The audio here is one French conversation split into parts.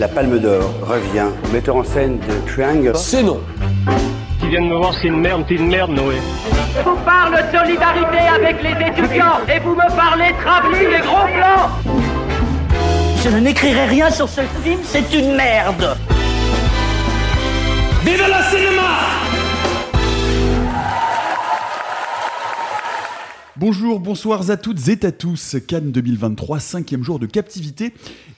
La Palme d'Or revient au metteur en scène de Triangle. C'est non. Qui viennent me voir, c'est une merde, c'est une merde, Noé. Je vous parle de solidarité avec les étudiants et vous me parlez travelling et gros plans. Je n'écrirai rien sur ce film, c'est une merde. Vive le cinéma Bonjour, bonsoir à toutes et à tous. Cannes 2023, cinquième jour de captivité.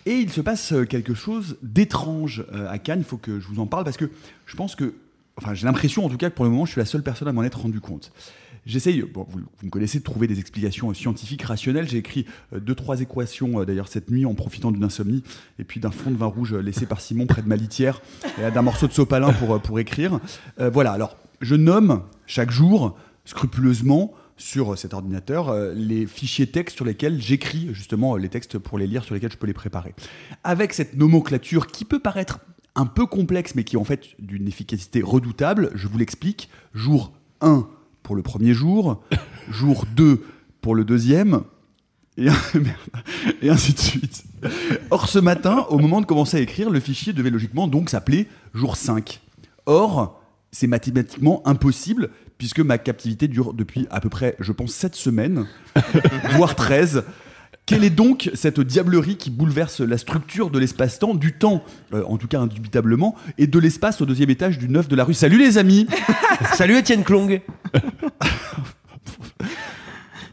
Et il se passe euh, quelque chose d'étrange euh, à Cannes. Il faut que je vous en parle parce que je pense que, enfin, j'ai l'impression en tout cas que pour le moment, je suis la seule personne à m'en être rendu compte. J'essaye, vous, me connaissez, de trouver des explications euh, scientifiques rationnelles. J'ai écrit deux, trois équations d'ailleurs cette nuit en profitant d'une insomnie et puis d'un fond de vin rouge laissé par Simon près de ma litière et d'un morceau de sopalin pour, pour écrire. Voilà, alors je nomme chaque jour scrupuleusement sur cet ordinateur euh, les fichiers textes sur lesquels j'écris justement euh, les textes pour les lire, sur lesquels je peux les préparer. Avec cette nomenclature qui peut paraître un peu complexe, mais qui est en fait d'une efficacité redoutable, je vous l'explique. Jour 1 pour le premier jour, jour 2 pour le deuxième, et ainsi de suite. Or, ce matin, au moment de commencer à écrire, le fichier devait logiquement donc s'appeler jour 5. Or, c'est mathématiquement impossible, puisque ma captivité dure depuis à peu près, je pense, 7 semaines, voire 13. Quelle est donc cette diablerie qui bouleverse la structure de l'espace-temps, du temps, euh, en tout cas indubitablement, et de l'espace au deuxième étage du 9 de la rue? Salut les amis Salut Étienne Klong.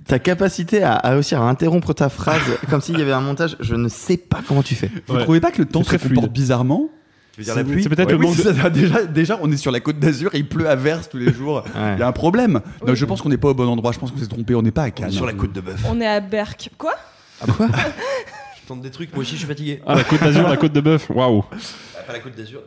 Ta capacité à, à réussir à interrompre ta phrase comme s'il y avait un montage, je ne sais pas comment tu fais. Vous Ouais. trouvez pas que le temps se comporte bizarrement? Tu veux dire la pluie C'est peut-être Ouais, le oui, manque c'est de... ça. déjà, déjà, on est sur la côte d'Azur et il pleut à verse tous les jours. Ouais. Il y a un problème. Non, je pense qu'on n'est pas au bon endroit. Je pense qu'on s'est trompé. On n'est pas à Cannes. Sur la côte de bœuf. On est à Berck. Quoi? Quoi? Je tente des trucs, moi aussi je suis fatigué. Ah, la côte d'Azur, la côte de bœuf, waouh. Pas la côte d'Azur.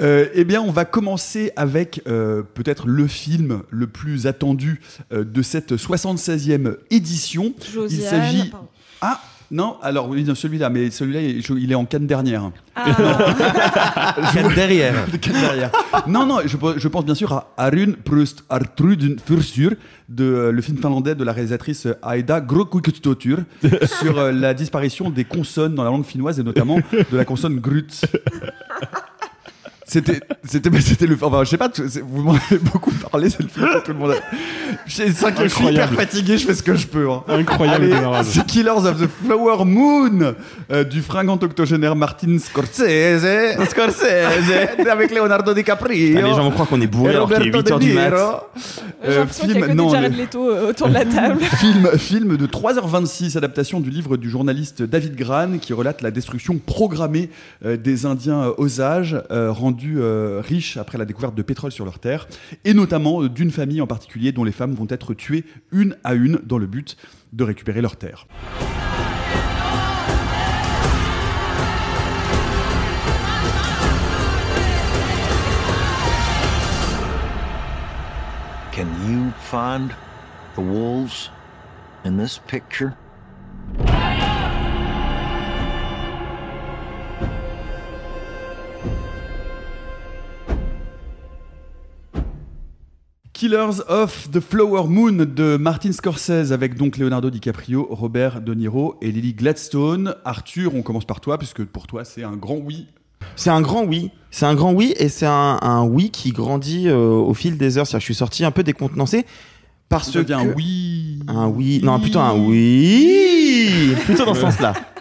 Euh, eh bien, on va commencer avec euh, peut-être le film le plus attendu euh, de cette 76e édition. Josiane. Il s'agit. Ah non, alors oui, non, celui-là, mais celui-là, il il est en Cannes dernière. Ah, derrière. Cannes derrière. non, non, je, je pense bien sûr à Arun Prust Artrudun Fursur, de euh, le film finlandais de la réalisatrice Aida Grokukstotur, sur euh, la disparition des consonnes dans la langue finnoise et notamment de la consonne grut. C'était, c'était, c'était le. Enfin, je sais pas, vous m'en avez beaucoup parlé, c'est le film que tout le monde a. Je suis hyper fatigué, je fais ce que je peux. hein. Incroyable Allez, c'est Killers of the Flower Moon euh, du fringant octogénaire Martin Scorsese. Scorsese avec Leonardo DiCaprio. Ah, les gens vont croire qu'on est bourré alors qu'il est Roberto 8h du mat. Euh, l'impression qu'il y a que des non, Jared le- Leto euh, autour de la table. film, film de 3h26, adaptation du livre du journaliste David Gran qui relate la destruction programmée euh, des Indiens euh, Osages, euh, euh, riches après la découverte de pétrole sur leur terre, et notamment euh, d'une famille en particulier dont les femmes vont être tuées une à une dans le but de récupérer leur terre. Can you find the wolves in this picture? Killers of the Flower Moon de Martin Scorsese avec donc Leonardo DiCaprio, Robert De Niro et Lily Gladstone. Arthur, on commence par toi puisque pour toi c'est un grand oui. C'est un grand oui. C'est un grand oui et c'est un, un oui qui grandit euh, au fil des heures. Que je suis sorti un peu décontenancé parce que un oui. Un oui. Non, plutôt un oui. Plutôt dans ce sens-là.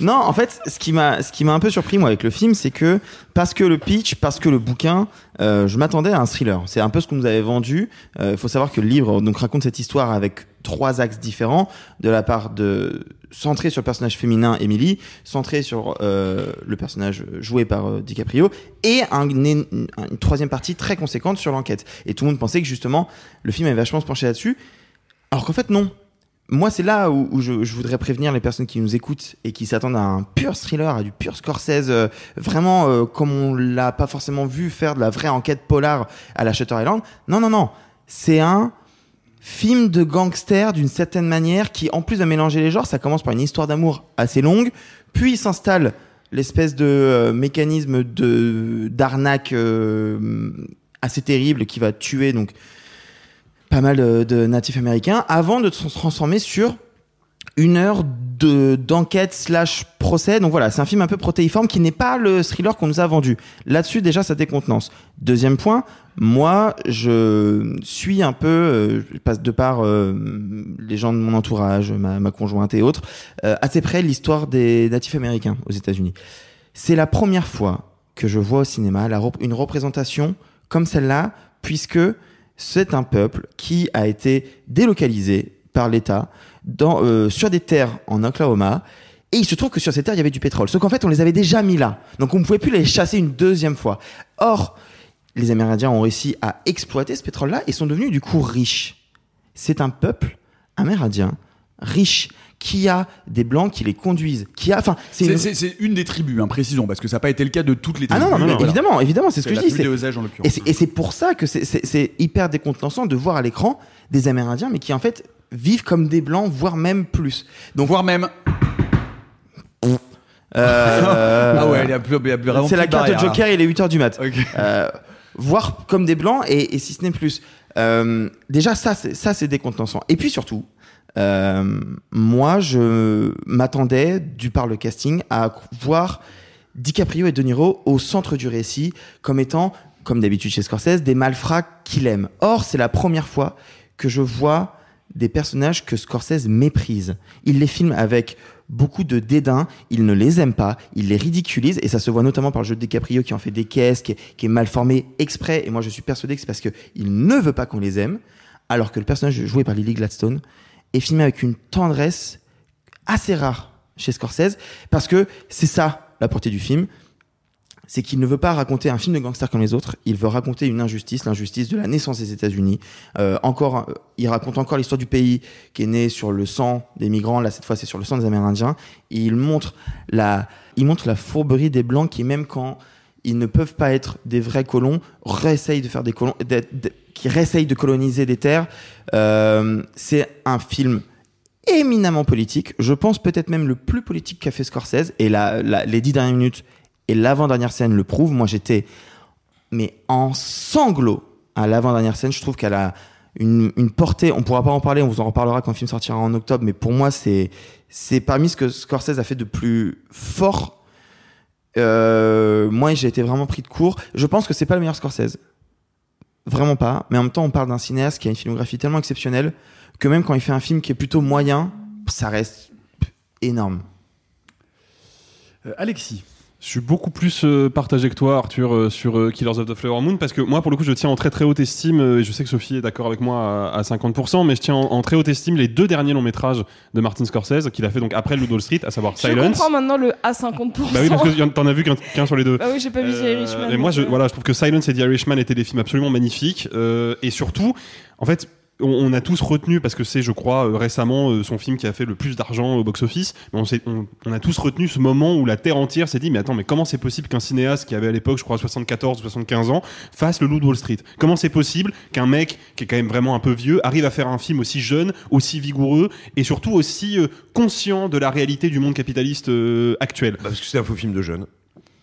Non, en fait, ce qui m'a, ce qui m'a un peu surpris moi avec le film, c'est que parce que le pitch, parce que le bouquin, euh, je m'attendais à un thriller. C'est un peu ce qu'on nous avait vendu. Il faut savoir que le livre donc raconte cette histoire avec trois axes différents de la part de centré sur le personnage féminin Emily, centré sur euh, le personnage joué par euh, DiCaprio et un- une, une troisième partie très conséquente sur l'enquête. Et tout le monde pensait que justement le film avait vachement se pencher là-dessus, alors qu'en fait non. Moi, c'est là où, où je, je voudrais prévenir les personnes qui nous écoutent et qui s'attendent à un pur thriller, à du pur Scorsese, euh, vraiment euh, comme on l'a pas forcément vu faire de la vraie enquête polar à la Shutter Island. Non, non, non. C'est un film de gangster d'une certaine manière qui, en plus de mélanger les genres, ça commence par une histoire d'amour assez longue, puis s'installe l'espèce de euh, mécanisme de d'arnaque euh, assez terrible qui va tuer donc pas mal de, de natifs américains avant de se transformer sur une heure de d'enquête slash procès. Donc voilà, c'est un film un peu protéiforme qui n'est pas le thriller qu'on nous a vendu. Là-dessus, déjà, ça décontenance. Deuxième point, moi, je suis un peu, euh, je passe de par euh, les gens de mon entourage, ma, ma conjointe et autres, euh, assez près l'histoire des natifs américains aux États-Unis. C'est la première fois que je vois au cinéma la une représentation comme celle-là, puisque c'est un peuple qui a été délocalisé par l'État euh, sur des terres en Oklahoma. Et il se trouve que sur ces terres, il y avait du pétrole. Sauf qu'en fait, on les avait déjà mis là. Donc on ne pouvait plus les chasser une deuxième fois. Or, les Amérindiens ont réussi à exploiter ce pétrole-là et sont devenus du coup riches. C'est un peuple amérindien riche qui a des blancs qui les conduisent, qui a, enfin, c'est une- des tribus, hein, précisons, parce que ça n'a pas été le cas de toutes les Ah tribus. non, non, mais Voilà. évidemment, évidemment, c'est ce que je dis. des Osages, en. Et c'est- pour ça que c'est- hyper décontenançant de voir à l'écran des Amérindiens, mais qui en fait vivent comme des blancs, voire même plus. Donc voire même. Euh, Ah ouais, il y a plus- il y a plus- vraiment C'est la carte barrière, Joker, là. il est 8h du mat. Ok. Euh, voir comme des blancs et, et si ce n'est plus. Euh, déjà, ça, c'est ça, c'est décontenançant. Et puis surtout, euh, moi, je m'attendais, du par le casting, à voir DiCaprio et De Niro au centre du récit, comme étant, comme d'habitude chez Scorsese, des malfrats qu'il aime. Or, c'est la première fois que je vois des personnages que Scorsese méprise. Il les filme avec beaucoup de dédain, il ne les aime pas, il les ridiculise, et ça se voit notamment par le jeu de DiCaprio qui en fait des caisses, qui est, qui est mal formé exprès, et moi je suis persuadé que c'est parce qu'il ne veut pas qu'on les aime, alors que le personnage joué par Lily Gladstone est filmé avec une tendresse assez rare chez Scorsese, parce que c'est ça la portée du film, c'est qu'il ne veut pas raconter un film de gangster comme les autres, il veut raconter une injustice, l'injustice de la naissance des États-Unis. Euh, encore, euh, il raconte encore l'histoire du pays qui est né sur le sang des migrants. Là, cette fois, c'est sur le sang des Amérindiens. Il montre la, il montre la fourberie des blancs qui, même quand ils ne peuvent pas être des vrais colons, réessayent de faire des colons, qui réessayent de coloniser des terres. Euh, c'est un film éminemment politique. Je pense peut-être même le plus politique qu'a fait Scorsese. Et les dix dernières minutes et l'avant-dernière scène le prouvent. Moi, j'étais mais en sanglots à l'avant-dernière scène. Je trouve qu'elle a une, une portée. On pourra pas en parler. On vous en reparlera quand le film sortira en octobre. Mais pour moi, c'est c'est parmi ce que Scorsese a fait de plus fort. Euh, moi, j'ai été vraiment pris de court. Je pense que c'est pas le meilleur Scorsese. Vraiment pas. Mais en même temps, on parle d'un cinéaste qui a une filmographie tellement exceptionnelle que même quand il fait un film qui est plutôt moyen, ça reste énorme. Euh, Alexis. Je suis beaucoup plus euh, partagé que toi, Arthur, euh, sur euh, Killers of the Flower Moon, parce que moi, pour le coup, je tiens en très très haute estime, euh, et je sais que Sophie est d'accord avec moi à, à 50%, mais je tiens en, en très haute estime les deux derniers longs métrages de Martin Scorsese, qu'il a fait donc après Ludo Street, à savoir Je Silence. comprends maintenant le à 50%. Bah oui, parce que t'en as vu qu'un qu'un sur les deux. Bah oui, j'ai pas vu The Euh, Irishman. Mais moi, je, euh, voilà, je trouve que Silence et The Irishman étaient des films absolument magnifiques. euh, et surtout, en fait, on, a tous retenu, parce que c'est, je crois, euh, récemment euh, son film qui a fait le plus d'argent au box-office, on, a tous retenu ce moment où la Terre entière s'est dit, mais attends, mais comment c'est possible qu'un cinéaste qui avait à l'époque, je crois, 74 ou 75 ans, fasse le Loup de Wall Street? Comment c'est possible qu'un mec qui est quand même vraiment un peu vieux arrive à faire un film aussi jeune, aussi vigoureux, et surtout aussi euh, conscient de la réalité du monde capitaliste actuel? Parce que c'est un faux film de jeune.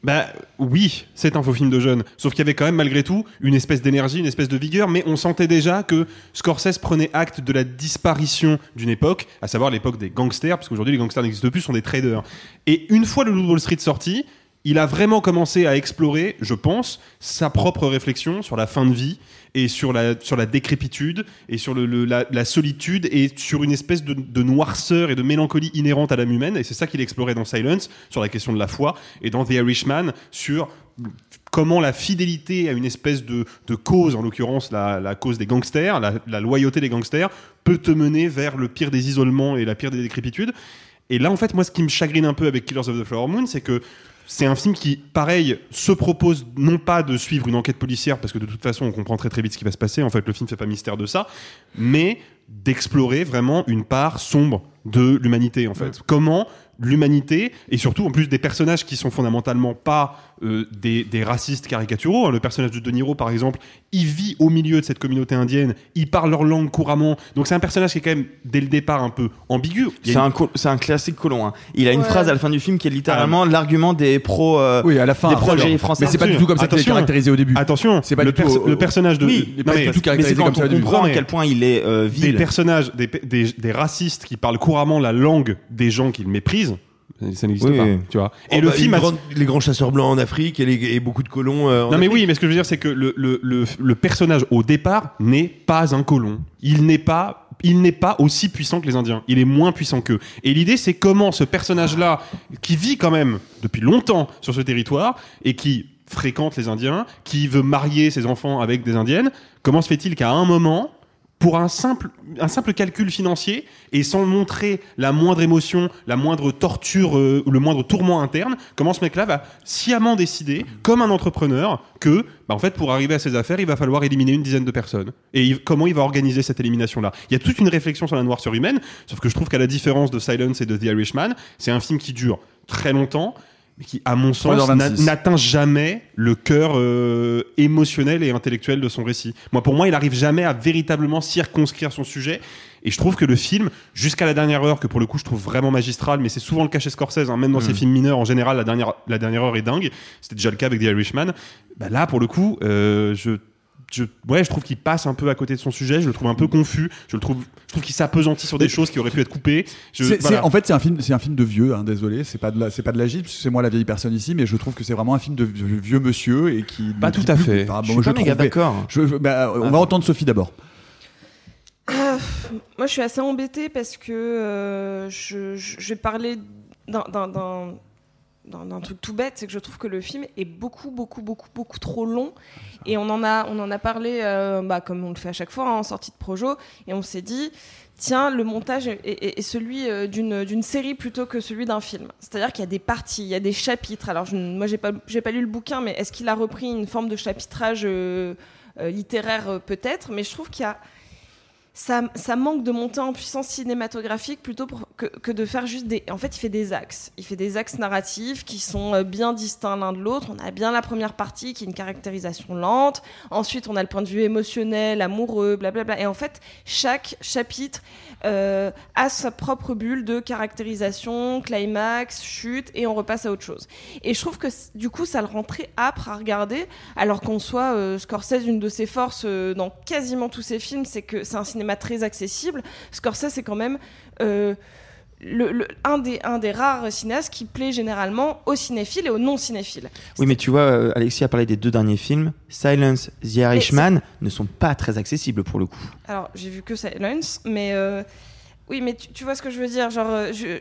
Bah oui, c'est un faux film de jeune. Sauf qu'il y avait quand même malgré tout une espèce d'énergie, une espèce de vigueur, mais on sentait déjà que Scorsese prenait acte de la disparition d'une époque, à savoir l'époque des gangsters, parce qu'aujourd'hui les gangsters n'existent plus, sont des traders. Et une fois le Loup Wall Street sorti, il a vraiment commencé à explorer, je pense, sa propre réflexion sur la fin de vie et sur la, sur la décrépitude et sur le, la, solitude et sur une espèce de, noirceur et de mélancolie inhérente à l'âme humaine. Et c'est ça qu'il explorait dans Silence, sur la question de la foi, et dans The Irishman, sur comment la fidélité à une espèce de, de cause, en l'occurrence la, la cause des gangsters, la loyauté des gangsters, peut te mener vers le pire des isolements et la pire des décrépitudes. Et là, en fait, moi, ce qui me chagrine un peu avec Killers of the Flower Moon, c'est que c'est un film qui, pareil, se propose non pas de suivre une enquête policière, parce que de toute façon, on comprend très très vite ce qui va se passer. En fait, le film fait pas mystère de ça, mais d'explorer vraiment une part sombre de l'humanité en fait. Comment l'humanité et surtout en plus des personnages qui sont fondamentalement pas euh, des, des racistes caricaturaux. hein. Le personnage de De Niro par exemple, il vit au milieu de cette communauté indienne, il parle leur langue couramment. Donc c'est un personnage qui est quand même dès le départ un peu ambigu. C'est une- un, c'est un classique colon. hein. Il a une Ouais. phrase à la fin du film qui est littéralement l'argument des pro, euh, Oui, à la fin. des alors. français. Mais c'est pas du tout comme ça qu'il est Attention. caractérisé au début. Attention, C'est pas le, du perso- le personnage de Oui, il est Non, pas mais- du tout Mais c'est caractérisé quand comme ça on au début. à mais- quel point il est euh, des vil. personnages, des, des, des racistes qui parlent couramment la langue des gens qu'ils méprisent, ça n'existe Oui, pas, oui. tu vois. Et Oh, le bah, film a- les grands chasseurs blancs en Afrique et, les- et beaucoup de colons. euh, en Non mais Afrique. oui, mais ce que je veux dire, c'est que le, le, le, le, le personnage au départ n'est pas un colon. Il n'est pas, il n'est pas aussi puissant que les Indiens. Il est moins puissant qu'eux. Et l'idée, c'est comment ce personnage-là, qui vit quand même depuis longtemps sur ce territoire et qui fréquente les Indiens, qui veut marier ses enfants avec des Indiennes, comment se fait-il qu'à un moment pour un simple, un simple calcul financier et sans montrer la moindre émotion, la moindre torture euh, le moindre tourment interne, comment ce mec-là va sciemment décider, comme un entrepreneur, que, bah, en fait, pour arriver à ses affaires, il va falloir éliminer une dizaine de personnes. Et comment il va organiser cette élimination-là? Il y a toute une réflexion sur la noirceur humaine, sauf que je trouve qu'à la différence de Silence et de The Irishman, c'est un film qui dure très longtemps, mais qui, à mon sens, 3h26. n'a- n'atteint jamais le cœur euh, émotionnel et intellectuel de son récit. Moi, pour moi, il arrive jamais à véritablement circonscrire son sujet. Et je trouve que le film, jusqu'à la dernière heure, que pour le coup je trouve vraiment magistral, mais c'est souvent le cas chez Scorsese, hein, même dans ses films mineurs, en général, la dernière, la dernière heure est dingue. C'était déjà le cas avec The Irishman. Bah là, pour le coup, euh, je, je, ouais, je trouve qu'il passe un peu à côté de son sujet. Je le trouve un peu confus. Je le trouve, je trouve qu'il s'appesantit sur des choses qui auraient pu être coupées. Je- voilà. en fait, c'est un film, c'est un film de vieux. Hein, désolé, c'est pas de la, c'est pas de l'agile, c'est moi la vieille personne ici, mais je trouve que c'est vraiment un film de vieux, vieux monsieur et qui. Pas tout à plus- fait. Enfin, Je bon, suis pas trouve- méga d'accord. bah, on Ah. va entendre Sophie d'abord. Ah, moi, je suis assez embêtée parce que euh, je, je- je vais parler d'un- d'un- truc tout bête, c'est que je trouve que le film est beaucoup, beaucoup, beaucoup, beaucoup trop long. Et on en a, on en a parlé, euh, bah, comme on le fait à chaque fois, hein, en sortie de Projo, et on s'est dit, tiens, le montage est, est- est celui euh, d'une série plutôt que celui d'un film. C'est-à-dire qu'il y a des parties, il y a des chapitres. Alors, je, moi, j'ai pas, pas lu le bouquin, mais est-ce qu'il a repris une forme de chapitrage euh, euh, littéraire peut-être? Mais je trouve qu'il y a ça, manque de monter en puissance cinématographique plutôt que, que de faire juste des. En fait, il fait des axes. Il fait des axes narratifs qui sont euh, bien distincts l'un de l'autre. On a bien la première partie qui est une caractérisation lente. Ensuite, on a le point de vue émotionnel, amoureux, blablabla. Et en fait, chaque chapitre euh, a sa propre bulle de caractérisation, climax, chute, et on repasse à autre chose. Et je trouve que du coup, ça le rend très âpre à regarder, alors qu'en soit euh, Scorsese, une de ses forces dans quasiment tous ses films, c'est que c'est un cinéma très accessible. Scorsese, c'est quand même euh, le, le- un, des, un des rares cinéastes qui plaît généralement aux cinéphiles et aux non-cinéphiles. Oui, mais tu vois, euh, Alexis a parlé des deux derniers films. Silence, The Irishman ne sont pas très accessibles pour le coup. Alors, j'ai vu que Silence, mais euh, oui, mais tu, tu vois ce que je veux dire. Genre, je-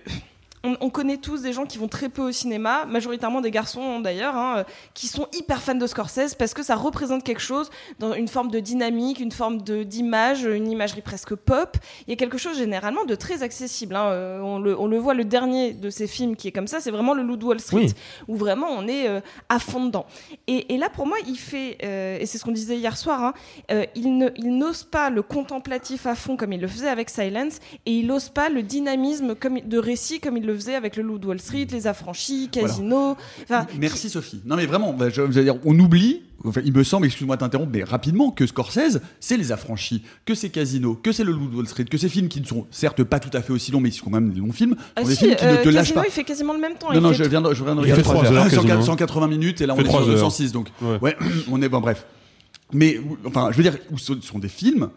on, on connaît tous des gens qui vont très peu au cinéma, majoritairement des garçons d'ailleurs, hein, qui sont hyper fans de Scorsese parce que ça représente quelque chose dans une forme de dynamique, une forme d'image, une imagerie presque pop. Il y a quelque chose généralement de très accessible. hein. Euh, on, le, on le voit, le dernier de ces films qui est comme ça, c'est vraiment le Loup de Wall Street, Oui. où vraiment on est euh, à fond dedans. Et, et là, pour moi, il fait, euh, et c'est ce qu'on disait hier soir, hein, euh, il n'ose pas le contemplatif à fond comme il le faisait avec Silence, et il n'ose pas le dynamisme comme, de récit comme il le faisait avec le Loup de Wall Street, Les Affranchis, Casino. Merci Sophie. Non mais vraiment, bah, je, je veux dire, on oublie, enfin, il me semble, excuse-moi de t'interrompre, mais rapidement, que Scorsese, c'est Les Affranchis, que c'est Casino, que c'est Le Loup de Wall Street, que ces films qui ne sont certes pas tout à fait aussi longs, mais qui sont quand même des longs films, ah sont des si, films qui euh, ne te lâchent Casino, pas. il fait quasiment le même temps. Non, il non, fait je viens de, je viens de Il fait regarder. trois heures, Ah, 100 quasiment. 180 minutes et là on est sur trois heures. 206 donc Ouais. ouais, on est bon bref. Mais enfin, je veux dire, ce sont des films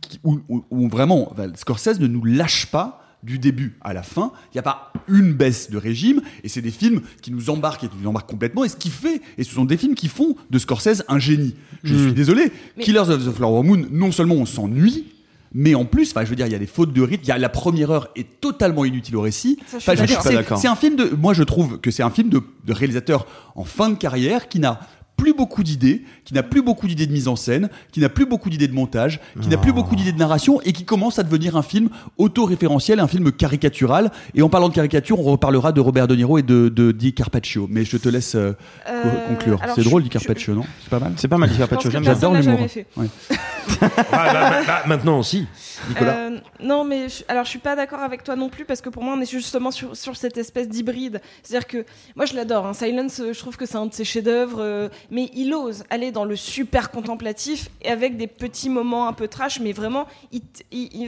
qui- où, où- où vraiment enfin, Scorsese ne nous lâche pas du début à la fin. Il n'y a pas une baisse de régime et c'est des films qui nous embarquent et qui nous embarquent complètement. Et ce qui fait, et ce sont des films qui font de Scorsese un génie. Je Mm. suis désolé. Mais- Killers of the Flower Moon, non seulement on s'ennuie. Mais en plus, enfin, je veux dire, il y a des fautes de rythme. Il y a la première heure est totalement inutile au récit. Ça, je je. Pas c'est- d'accord. c'est un film de. Moi, je trouve que c'est un film de, de réalisateur en fin de carrière qui n'a plus beaucoup d'idées, qui n'a plus beaucoup d'idées de mise en scène, qui n'a plus beaucoup d'idées de montage, qui n'a plus beaucoup d'idées de narration et qui commence à devenir un film auto-référentiel, un film caricatural. Et en parlant de caricature, on reparlera de Robert De Niro et de, de Di Carpaccio. Mais je te laisse euh, Euh, conclure. C'est drôle, Di je- Carpaccio, non? C'est pas mal C'est pas mal, pense Carpaccio. J'adore l'humour. Ouais. Ah, bah, bah, bah, maintenant aussi, Nicolas. Euh, non, mais je, alors je suis pas d'accord avec toi non plus parce que pour moi on est justement sur, sur cette espèce d'hybride. C'est-à-dire que moi je l'adore. hein. Silence, je trouve que c'est un de ses chefs-d'œuvre, euh, mais il ose aller dans le super contemplatif et avec des petits moments un peu trash, mais vraiment il,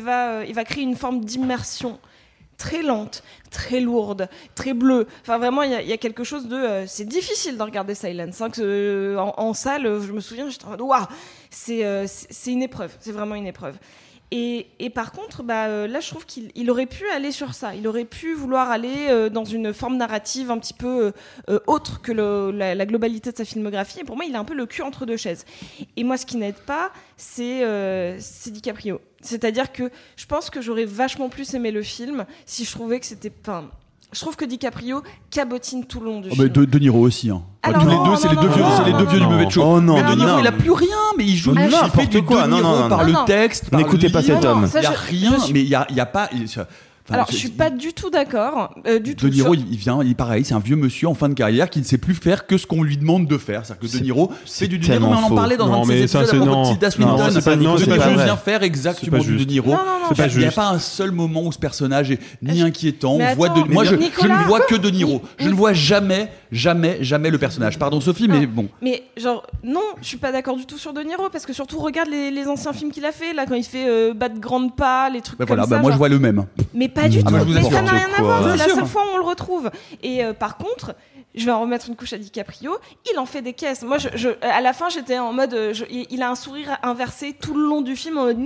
euh, va créer une forme d'immersion très lente, très lourde, très bleue. Enfin, vraiment, il y, a- quelque chose de. euh, c'est difficile de regarder Silence. hein, que, euh, en, en salle, je me souviens, j'étais en mode waouh, c'est une épreuve. C'est vraiment une épreuve. Et, par contre, bah, euh, là, je trouve qu'il il aurait pu aller sur ça. Il aurait pu vouloir aller euh, dans une forme narrative un petit peu euh, autre que la, globalité de sa filmographie. Et pour moi, il a un peu le cul entre deux chaises. Et moi, ce qui n'aide pas, c'est DiCaprio. C'est-à-dire que je pense que j'aurais vachement plus aimé le film si je trouvais que c'était. Je trouve que DiCaprio cabotine tout le long du Oh, film. de, de Niro aussi. Hein. Alors tous les non, deux, c'est les deux vieux, non, c'est les deux non, vieux du mauvais show. Oh non, mais non, de Niro, non. il a plus rien, mais il joue. Ah, n'importe quoi, De non, Niro non, non, par non. le texte, N'écoutez pas cet homme. Il y a rien, mais il y a, il y a pas. Alors, je- je suis pas du tout d'accord. euh, du tout. De Niro, sur- il vient, il est pareil, c'est un vieux monsieur en fin de carrière qui ne sait plus faire que ce qu'on lui demande de faire. C'est-à-dire que De Niro c'est fait du De Niro, mais on en parlait dans Non, un de ses épisodes à propos de Tilda Swinton. c'est pas- non, De c'est Niro pas vient faire exactement C'est pas du De juste. Niro. Non, non, non, C'est pas Il n'y a juste. pas un seul moment où ce personnage est ni Je- inquiétant. Mais on voit attends, de... Moi, je, ne vois que De Niro. Ni- Je ne vois jamais, jamais, jamais le personnage. Pardon, Sophie, mais bon. Mais genre, non, je suis pas d'accord du tout sur De Niro parce que surtout regarde les, les anciens films qu'il a fait là quand il fait euh, grande pas, les trucs Bah comme voilà, ça. bah moi je vois le même. Mais pas du Ah, tout. moi, je vous mais ça n'a rien à voir. C'est la seule fois où on le retrouve. Et euh, par contre, je vais en remettre une couche à DiCaprio. Il en fait des caisses. Moi, je, je- à la fin, j'étais en mode, euh, je- il a un sourire inversé tout le long du film en mode.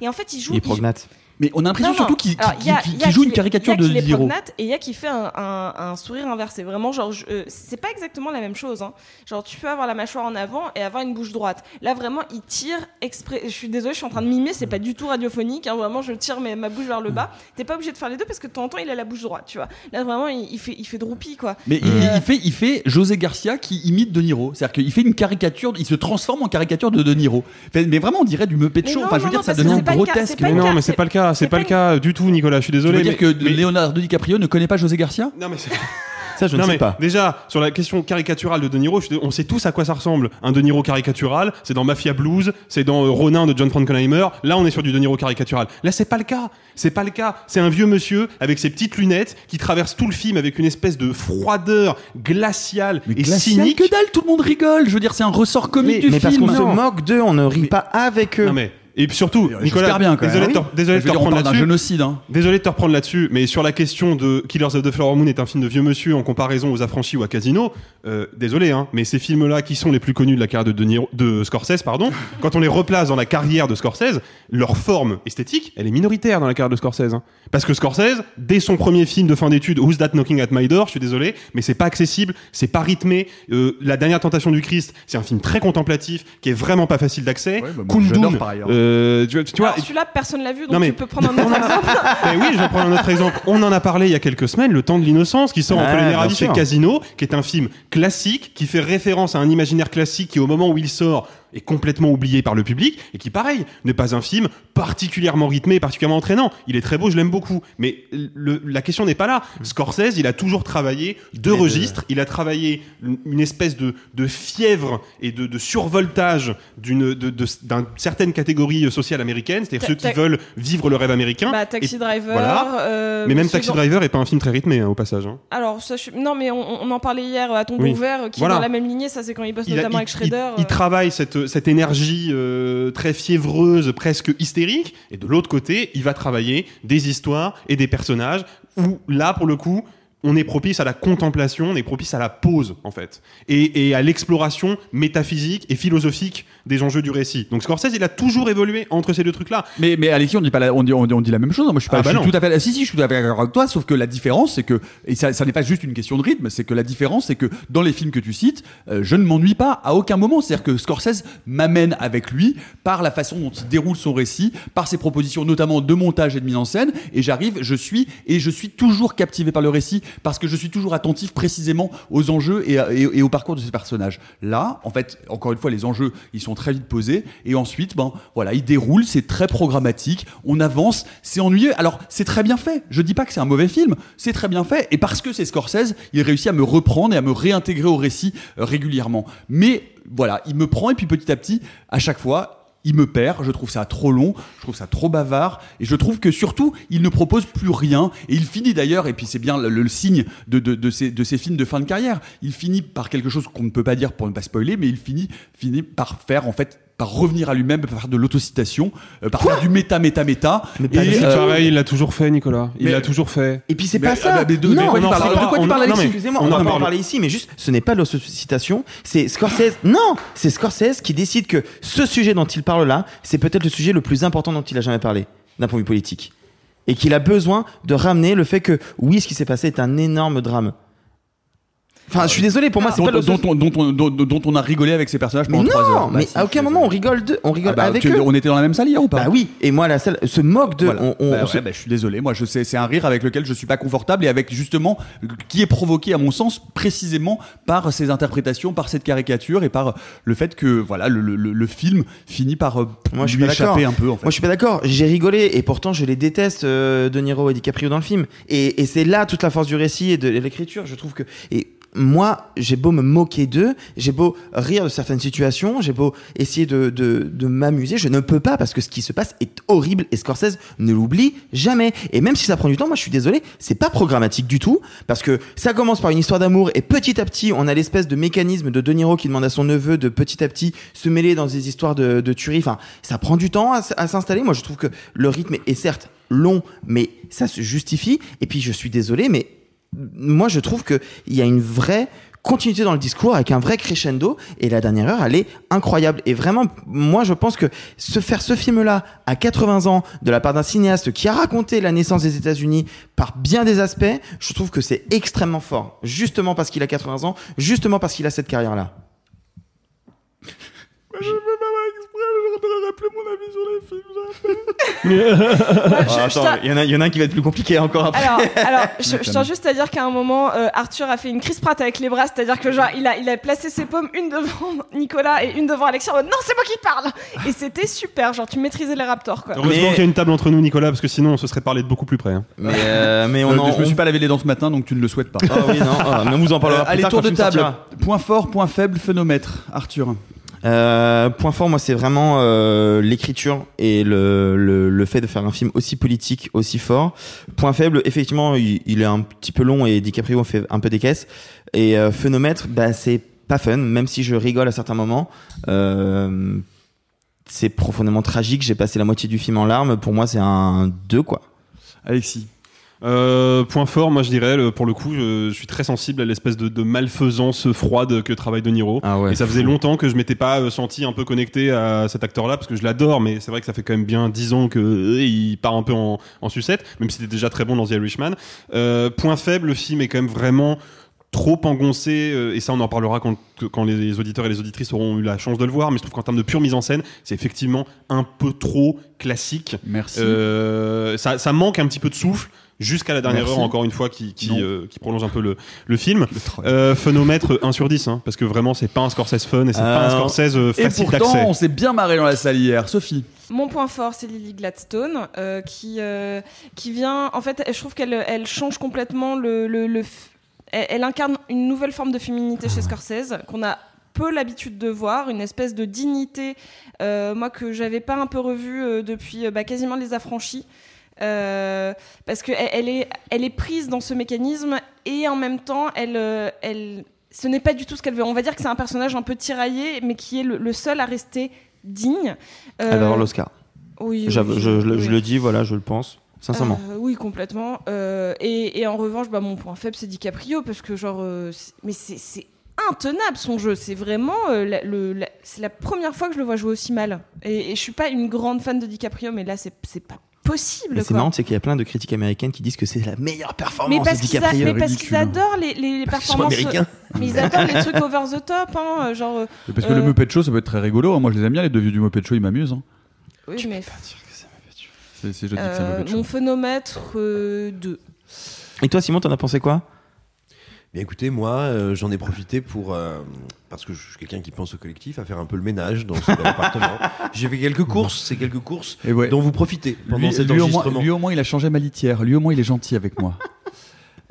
Et en fait, il joue. Il est il joue- prognate. Mais on a l'impression surtout qu'il y a qu'il joue une caricature de prognate et il y a qui fait un, un- un sourire inversé. Vraiment, genre, euh, c'est pas exactement la même chose. hein. Genre, tu peux avoir la mâchoire en avant et avoir une bouche droite. Là, vraiment, il tire exprès. Je suis désolée, je suis en train de mimer, c'est pas du tout radiophonique. hein. Vraiment, je tire mes- ma bouche vers le bas. T'es pas obligé de faire les deux parce que de temps en temps, il a la bouche droite, tu vois. Là, vraiment, il, il fait, il fait droupie, quoi. Mais il, euh, il fait, il fait José Garcia qui imite De Niro. C'est-à-dire qu'il fait une caricature, il se transforme en caricature de De Niro. Mais vraiment, on dirait du Muppet Show. Enfin, je veux non, dire, ça devient grotesque. Mais non, mais c'est pas le cas. C'est c'est pas le cas du tout, Nicolas. Je suis Tu désolé. veux dire mais- que mais- Leonardo DiCaprio ne connaît pas José Garcia? Non, mais c'est- Ça, je ne sais mais pas. déjà, sur la question caricaturale de De Niro, je on sait tous à quoi ça ressemble. Un De Niro caricatural, c'est dans Mafia Blues, c'est dans euh, Ronin de John Frankenheimer. Là, on est sur du De Niro caricatural. Là, c'est pas le cas. C'est pas le cas. C'est un vieux monsieur avec ses petites lunettes qui traverse tout le film avec une espèce de froideur glaciale Mais et glacial cynique. que dalle, tout le monde rigole. Je veux dire, c'est un ressort comique Mais, du mais parce film. qu'on se moque d'eux, on ne rit pas avec eux. Non, mais et puis surtout, Nicolas, bien quand désolé, de te- Oui. désolé Je de veux te dire, on reprendre là-dessus. génocide. hein. Désolé de te reprendre là-dessus, mais sur la question de Killers of the Flower Moon est un film de vieux monsieur en comparaison aux Affranchis ou à Casino, euh, désolé, hein, mais ces films-là qui sont les plus connus de la carrière de, De, Niro- de Scorsese, pardon, quand on les replace dans la carrière de Scorsese, leur forme esthétique, elle est minoritaire dans la carrière de Scorsese. hein. Parce que Scorsese, dès son premier film de fin d'études, Who's That Knocking at My Door, je suis désolé, mais c'est pas accessible, c'est pas rythmé. Euh, la dernière tentation du Christ, c'est un film très contemplatif, qui est vraiment pas facile d'accès. Ouais, bah, moi, Kundun, j'adore par ailleurs. Euh, tu, tu vois, celui-là, personne l'a vu, donc Non, mais- tu peux prendre un autre exemple. ben oui, je vais prendre un autre exemple. On en a parlé il y a quelques semaines, Le Temps de l'innocence, qui sort Ah, entre les et sûr. Casino, qui est un film classique, qui fait référence à un imaginaire classique qui, au moment où il sort, est complètement oublié par le public, et qui, pareil, n'est pas un film particulièrement rythmé, particulièrement entraînant. Il est très beau, je l'aime beaucoup. Mais le- la question n'est pas là. Scorsese, il a toujours travaillé deux registres. Il a travaillé une- espèce de, de fièvre et de, de survoltage d'une de, de- d'un certaine catégorie sociale américaine, c'est-à-dire Ta- ceux qui ta- veulent vivre le rêve américain. Bah, Taxi Et- Driver. voilà. euh, mais même Taxi genre- Driver est pas un film très rythmé hein, au passage. hein. Alors, ça, je non, mais on, on en parlait hier à Tombeau Oui. ouvert, qui Voilà. est dans la même lignée. Ça, c'est quand il bosse Il, a- notamment il- avec Shredder. il- il euh. travaille cette, cette énergie euh, très fiévreuse, presque hystérique, et de l'autre côté, il va travailler des histoires et des personnages où là, pour le coup, on est propice à la contemplation, on est propice à la pause, en fait, et, et à l'exploration métaphysique et philosophique des enjeux du récit. Donc Scorsese, il a toujours évolué entre ces deux trucs-là. Mais, mais Alexis, on dit pas la, on dit, on dit, on dit la même chose. Moi, je suis pas, Ah bah je suis non. tout à fait, si, si, je suis tout à fait d'accord avec toi, sauf que la différence, c'est que, et ça, ça n'est pas juste une question de rythme, c'est que la différence, c'est que dans les films que tu cites, euh, je ne m'ennuie pas à aucun moment. C'est-à-dire que Scorsese m'amène avec lui par la façon dont il déroule son récit, par ses propositions, notamment de montage et de mise en scène, et j'arrive, je suis, et je suis toujours captivé par le récit, parce que je suis toujours attentif précisément aux enjeux et, au parcours de ces personnages. Là, en fait, encore une fois, les enjeux, ils sont très vite posés, et ensuite, ben, voilà, ils déroulent, c'est très programmatique, on avance, c'est ennuyeux. Alors, c'est très bien fait. Je dis pas que c'est un mauvais film, c'est très bien fait, et parce que c'est Scorsese, il réussit à me reprendre et à me réintégrer au récit euh, régulièrement. Mais voilà, il me prend, et puis petit à petit, à chaque fois, il me perd, je trouve ça trop long, je trouve ça trop bavard, et je trouve que surtout, il ne propose plus rien, et il finit d'ailleurs, et puis c'est bien le, signe de, de, de, ces, de ces films de fin de carrière, il finit par quelque chose qu'on ne peut pas dire pour ne pas spoiler, mais il finit, finit par faire en fait par revenir à lui-même, par faire de l'autocitation, euh, par faire du méta, méta, méta. Mais pas et, du tout. euh, Pareil, il l'a toujours fait, Nicolas. Il mais- l'a toujours fait. Et puis c'est Mais- pas ah ça. bah, mais de- de non, on en parle- De quoi tu parles, non, mais Excusez-moi, On on, en va pas en parle. parler ici, mais juste, ce n'est pas l'autocitation, c'est Scorsese. Non, c'est Scorsese qui décide que ce sujet dont il parle là, c'est peut-être le sujet le plus important dont il a jamais parlé, d'un point de vue politique. Et qu'il a besoin de ramener le fait que, oui, ce qui s'est passé est un énorme drame. Enfin, je suis désolé, pour moi, c'est dont, pas dont, l'autoci- on, dont, on, dont- dont on a rigolé avec ces personnages Mais pendant trois heures. non, Bah, mais si, à aucun moment on rigole de, on rigole Ah bah, avec eux. on était dans la même salle hier ou pas Bah oui, et moi la salle se moque de. Voilà. on- on- Bah bah, je suis désolé, moi je sais, c'est un rire avec lequel je suis pas confortable et avec justement qui est provoqué à mon sens précisément par ces interprétations, par cette caricature et par le fait que voilà le, le- le- le film finit par euh, Moi, je suis lui échapper un peu en fait. Moi, je suis pas d'accord. J'ai rigolé et pourtant, je les déteste, euh, De Niro et DiCaprio dans le film. Et, et c'est là toute la force du récit et de l'écriture. Je trouve que. Et moi, j'ai beau me moquer d'eux, j'ai beau rire de certaines situations, j'ai beau essayer de, de, de m'amuser, je ne peux pas parce que ce qui se passe est horrible et Scorsese ne l'oublie jamais. Et même si ça prend du temps, moi je suis désolé, c'est pas programmatique du tout parce que ça commence par une histoire d'amour et petit à petit, on a l'espèce de mécanisme de De Niro qui demande à son neveu de petit à petit se mêler dans des histoires de, de tuerie. Enfin, ça prend du temps à, à s'installer. Moi, je trouve que le rythme est certes long, mais ça se justifie. Et puis, je suis désolé, mais moi, je trouve qu'il y a une vraie continuité dans le discours avec un vrai crescendo et la dernière heure elle est incroyable. Et vraiment moi je pense que se faire ce film là à 80 ans de la part d'un cinéaste qui a raconté la naissance des États-Unis par bien des aspects je trouve que c'est extrêmement fort. Justement parce qu'il a 80 ans justement parce qu'il a cette carrière là je attends tiens- il y, en a- il y en a un qui va être plus compliqué encore après Alors, alors je, je tiens juste à dire qu'à un moment, euh, Arthur a fait une Chris Pratt avec les bras, c'est-à-dire que genre, il a, il a placé ses paumes, une devant Nicolas et une devant Alexis, en mode non, c'est moi qui parle Et c'était super, genre, tu maîtrisais les Raptors, quoi. Heureusement Mais- qu'il y a une table entre nous, Nicolas, parce que sinon on se serait parlé de beaucoup plus près. hein. mais, euh, mais on Euh, en je me suis pas lavé les dents ce matin donc tu ne le souhaites pas. Ah oui, non, ah, mais on vous en parlera Euh, plus allez tard tour quand de table. sortira. Point fort, point faible, phénomètre. Arthur. Euh, point fort, moi, c'est vraiment euh, l'écriture et le, le, le fait de faire un film aussi politique, aussi fort. Point faible, effectivement, il, il est un petit peu long et DiCaprio fait un peu des caisses. Et euh, phénomètre, bah, c'est pas fun, même si je rigole à certains moments. Euh, c'est profondément tragique. J'ai passé la moitié du film en larmes. Pour moi, c'est un 2, quoi. Alexis. Euh, point fort, moi je dirais, le- pour le coup, je, je suis très sensible à l'espèce de, de malfaisance froide que travaille De Niro. Ah ouais. et ça faisait longtemps que je m'étais pas euh, senti un peu connecté à cet acteur-là, parce que je l'adore, mais c'est vrai que ça fait quand même bien 10 ans que euh, il part un peu en, en sucette, même si c'était déjà très bon dans The Irishman. Euh, point faible, le film est quand même vraiment trop engoncé euh, et ça on en parlera quand, les auditeurs et les auditrices auront eu la chance de le voir mais je trouve qu'en termes de pure mise en scène c'est effectivement un peu trop classique Merci. euh, ça, ça manque un petit peu de souffle jusqu'à la dernière Merci. heure encore une fois qui, qui, Non. euh, qui prolonge un peu le, le film troll. euh, phonomètre 1 sur 10 hein, parce que vraiment c'est pas un Scorsese fun et c'est pas un Euh, Scorsese euh, Et facile pourtant, d'accès on s'est bien marré dans la salle hier. Sophie. Mon point fort, c'est Lily Gladstone, euh, qui, euh, qui vient. En fait, je trouve qu'elle elle change complètement le. le, le f- elle, elle incarne une nouvelle forme de féminité chez Scorsese, qu'on a peu l'habitude de voir, une espèce de dignité, euh, moi, que j'avais pas un peu revue euh, depuis euh, bah, quasiment Les Affranchis. Euh, parce qu'elle elle est, elle est prise dans ce mécanisme et en même temps, elle, euh, elle, ce n'est pas du tout ce qu'elle veut. On va dire que c'est un personnage un peu tiraillé, mais qui est le, le seul à rester digne. Euh, Elle va avoir l'Oscar. oui, je, je- je oui. le dis, voilà, je le pense. Sincèrement. Euh, oui, complètement. Euh, et, et en revanche, bah, mon point faible, c'est DiCaprio, parce que genre, euh, mais c'est intenable son jeu. C'est vraiment, euh, la- le- la- c'est la première fois que je le vois jouer aussi mal. Et, et je suis pas une grande fan de DiCaprio, mais là, c'est pas possible. Mais c'est marrant, c'est qu'il y a plein de critiques américaines qui disent que c'est la meilleure Mais performance parce de a- DiCaprio. mais parce qu'ils adorent les, les sont performances. américains. Mais ils adorent les trucs over the top, hein, genre. euh, Parce que Euh, le Muppet Show, ça peut être très rigolo. hein. Moi, je les aime bien, les deux vieux du Muppet Show, ils m'amusent. hein. oui, mais C'est c'est- je dis que c'est un euh, Muppet Show. mon phénomètre 2. Et toi, Simon, t'en as pensé quoi? Bien écoutez, moi, euh, j'en ai profité pour, euh, parce que je suis quelqu'un qui pense au collectif, à faire un peu le ménage dans cet appartement. J'ai fait quelques courses, c'est quelques courses Et ouais. dont vous profitez pendant Lui, cet lui, au moins, enregistrement. lui, au moins, il a changé ma litière. Lui, au moins, il est gentil avec moi.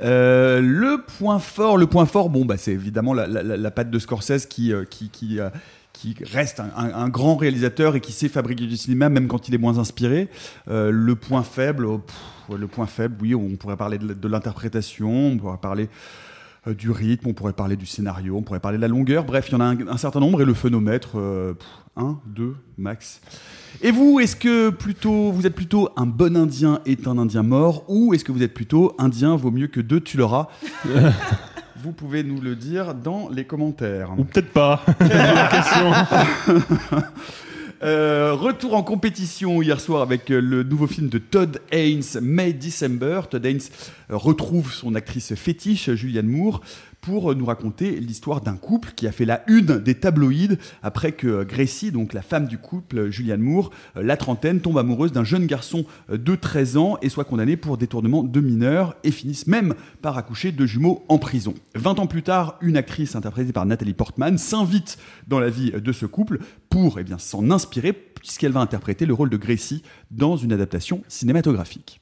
Euh, le point fort, le point fort, bon, bah, c'est évidemment la, la, la- la patte de Scorsese qui, qui, qui, qui reste un, un- un grand réalisateur et qui sait fabriquer du cinéma même quand il est moins inspiré. Euh, le point faible, oh, pff, le point faible, oui, on pourrait parler de, l'interprétation, on pourrait parler du rythme, on pourrait parler du scénario, on pourrait parler de la longueur. Bref, il y en a un, un certain nombre et le phénomètre, euh, pff, un, deux, max. Et vous, est-ce que plutôt vous êtes plutôt un bon Indien est un Indien mort ou est-ce que vous êtes plutôt Indien vaut mieux que deux tu l'auras Vous pouvez nous le dire dans les commentaires. Ou peut-être pas. Euh, retour en compétition hier soir avec euh, le nouveau film de Todd Haynes, May December. Todd Haynes euh, retrouve son actrice fétiche, Julianne Moore, pour euh, nous raconter l'histoire d'un couple qui a fait la une des tabloïds après que euh, Gracie, donc la femme du couple, euh, Julianne Moore, la trentaine, tombe amoureuse d'un jeune garçon de 13 ans et soit condamnée pour détournement de mineurs et finisse même par accoucher de jumeaux en prison. 20 ans plus tard, une actrice interprétée par Nathalie Portman s'invite dans la vie de ce couple pour eh s'en inspirer puisqu'elle va interpréter le rôle de Gracie dans une adaptation cinématographique.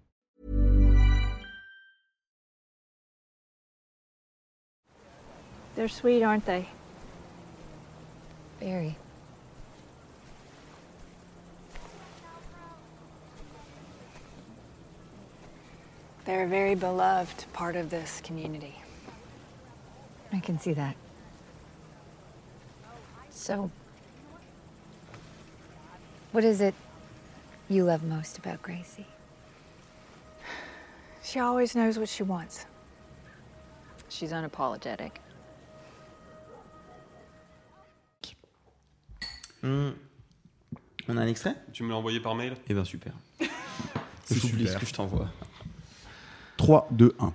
They're sweet, aren't they? Very. They're a very beloved part of this community. I can see that. So, what is it you love most about Gracie? She always knows what she wants. She's unapologetic. Hmm. On a un extrait Tu me l'as envoyé par mail Eh ben super. C'est J'oublie super. ce que je t'envoie. 3, 2, 1.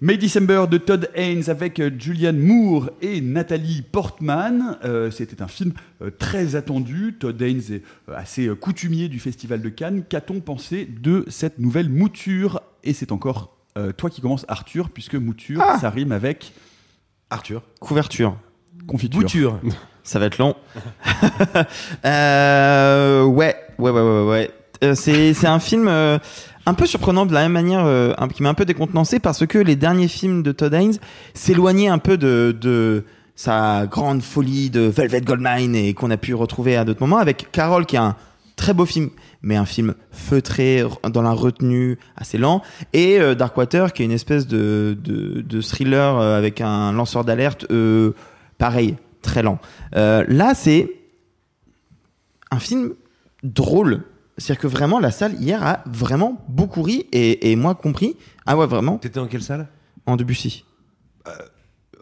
May December de Todd Haynes avec euh, Julianne Moore et Nathalie Portman. Euh, C'était un film euh, très attendu. Todd Haynes est euh, assez euh, coutumier du Festival de Cannes. Qu'a-t-on pensé de cette nouvelle mouture? Et c'est encore euh, toi qui commences, Arthur, puisque mouture, Ah ça rime avec Arthur. Couverture. confiture. Bouture. Ça va être long. Euh, ouais, ouais, ouais, ouais, ouais. Euh, c'est, un film euh, un peu surprenant de la même manière, euh, qui m'a un peu décontenancé parce que les derniers films de Todd Haynes s'éloignaient un peu de, de sa grande folie de Velvet Goldmine et qu'on a pu retrouver à d'autres moments avec Carol qui est un très beau film mais un film feutré dans la retenue assez lent et euh, Darkwater qui est une espèce de, de, thriller avec un lanceur d'alerte pareil très lent Euh, là c'est un film drôle c'est-à-dire que vraiment la salle hier a vraiment beaucoup ri et, et moi compris ah ouais vraiment T'étais dans quelle salle? En Debussy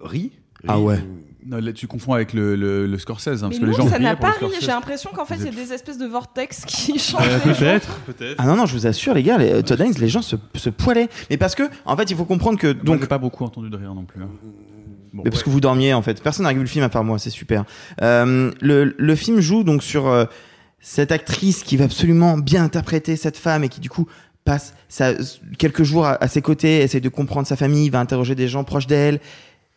Ri? Ah ouais Non, là, tu confonds avec le, le, le Scorsese, hein, parce que les gens ça n'a pas ri. J'ai l'impression qu'en fait, il y a des espèces de vortex qui changent. Euh, les gens. peut-être, peut-être. ah non non je vous assure les gars les Todd Haynes les gens se, se poilaient mais parce que en fait il faut comprendre que Moi, donc j'ai pas beaucoup entendu de rire non plus. hein. Bon, Mais parce que vous dormiez en fait. Personne n'a vu le film à part moi, c'est super. Euh, le, le film joue donc sur euh, cette actrice qui va absolument bien interpréter cette femme et qui du coup passe sa- quelques jours à, à ses côtés, essaie de comprendre sa famille, va interroger des gens proches d'elle,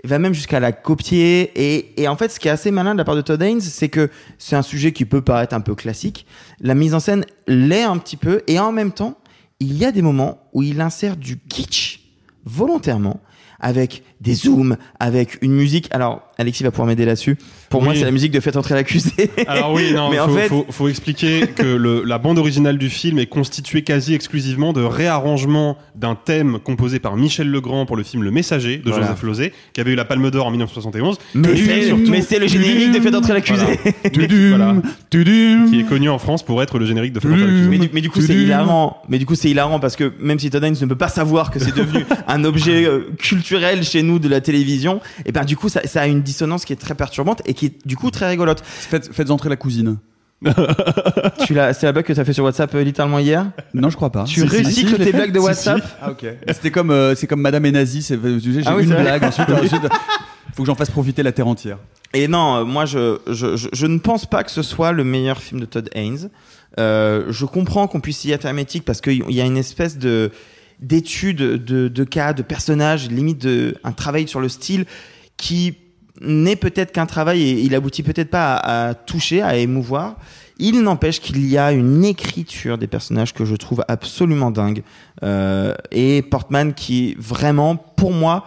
va même jusqu'à la copier. Et, et en fait, ce qui est assez malin de la part de Todd Haynes, c'est que c'est un sujet qui peut paraître un peu classique. La mise en scène l'est un petit peu et en même temps, il y a des moments où il insère du kitsch volontairement avec des zooms, avec une musique. Alors, Alexis va pouvoir m'aider là-dessus. Pour moi, c'est la musique de Faites entrer l'accusé. Alors oui, non, mais faut, en fait, faut, faut expliquer que le, la bande originale du film est constituée quasi exclusivement de réarrangements d'un thème composé par Michel Legrand pour le film Le Messager de Voilà. Joseph Losey, qui avait eu la Palme d'Or en 1971. mais c'est, le générique de Faites entrer l'accusé. Voilà. qui est connu en France pour être le générique de Faites entrer l'accusé. Mais du, mais du coup, c'est hilarant. Mais du coup, c'est hilarant parce que même si Todd ne peut pas savoir que c'est devenu un objet euh, culturel chez nous de la télévision, et ben du coup, ça, ça a une dissonance qui est très perturbante et qui est du coup très rigolote. Faites, faites entrer la cousine. tu l'as, c'est la blague que t'as fait sur WhatsApp euh, littéralement hier. Non, je crois pas. Tu Si, si, recycles si, je l'ai tes fait. blagues de Si, WhatsApp. si. Ah ok. C'était comme euh, c'est comme Madame est nazie. C'est tu sais, j'ai Ah oui, une c'est vrai. blague. Ensuite, ensuite, faut que j'en fasse profiter la terre entière. Et non, euh, moi je, je, je, je ne pense pas que ce soit le meilleur film de Todd Haynes. Euh, je comprends qu'on puisse y être hermétique parce qu'il y a une espèce de d'étude de, de cas, de personnages, limite de un travail sur le style qui n'est peut-être qu'un travail et il aboutit peut-être pas à, à toucher, à émouvoir. Il n'empêche qu'il y a une écriture des personnages que je trouve absolument dingue. Euh, et Portman qui vraiment, pour moi,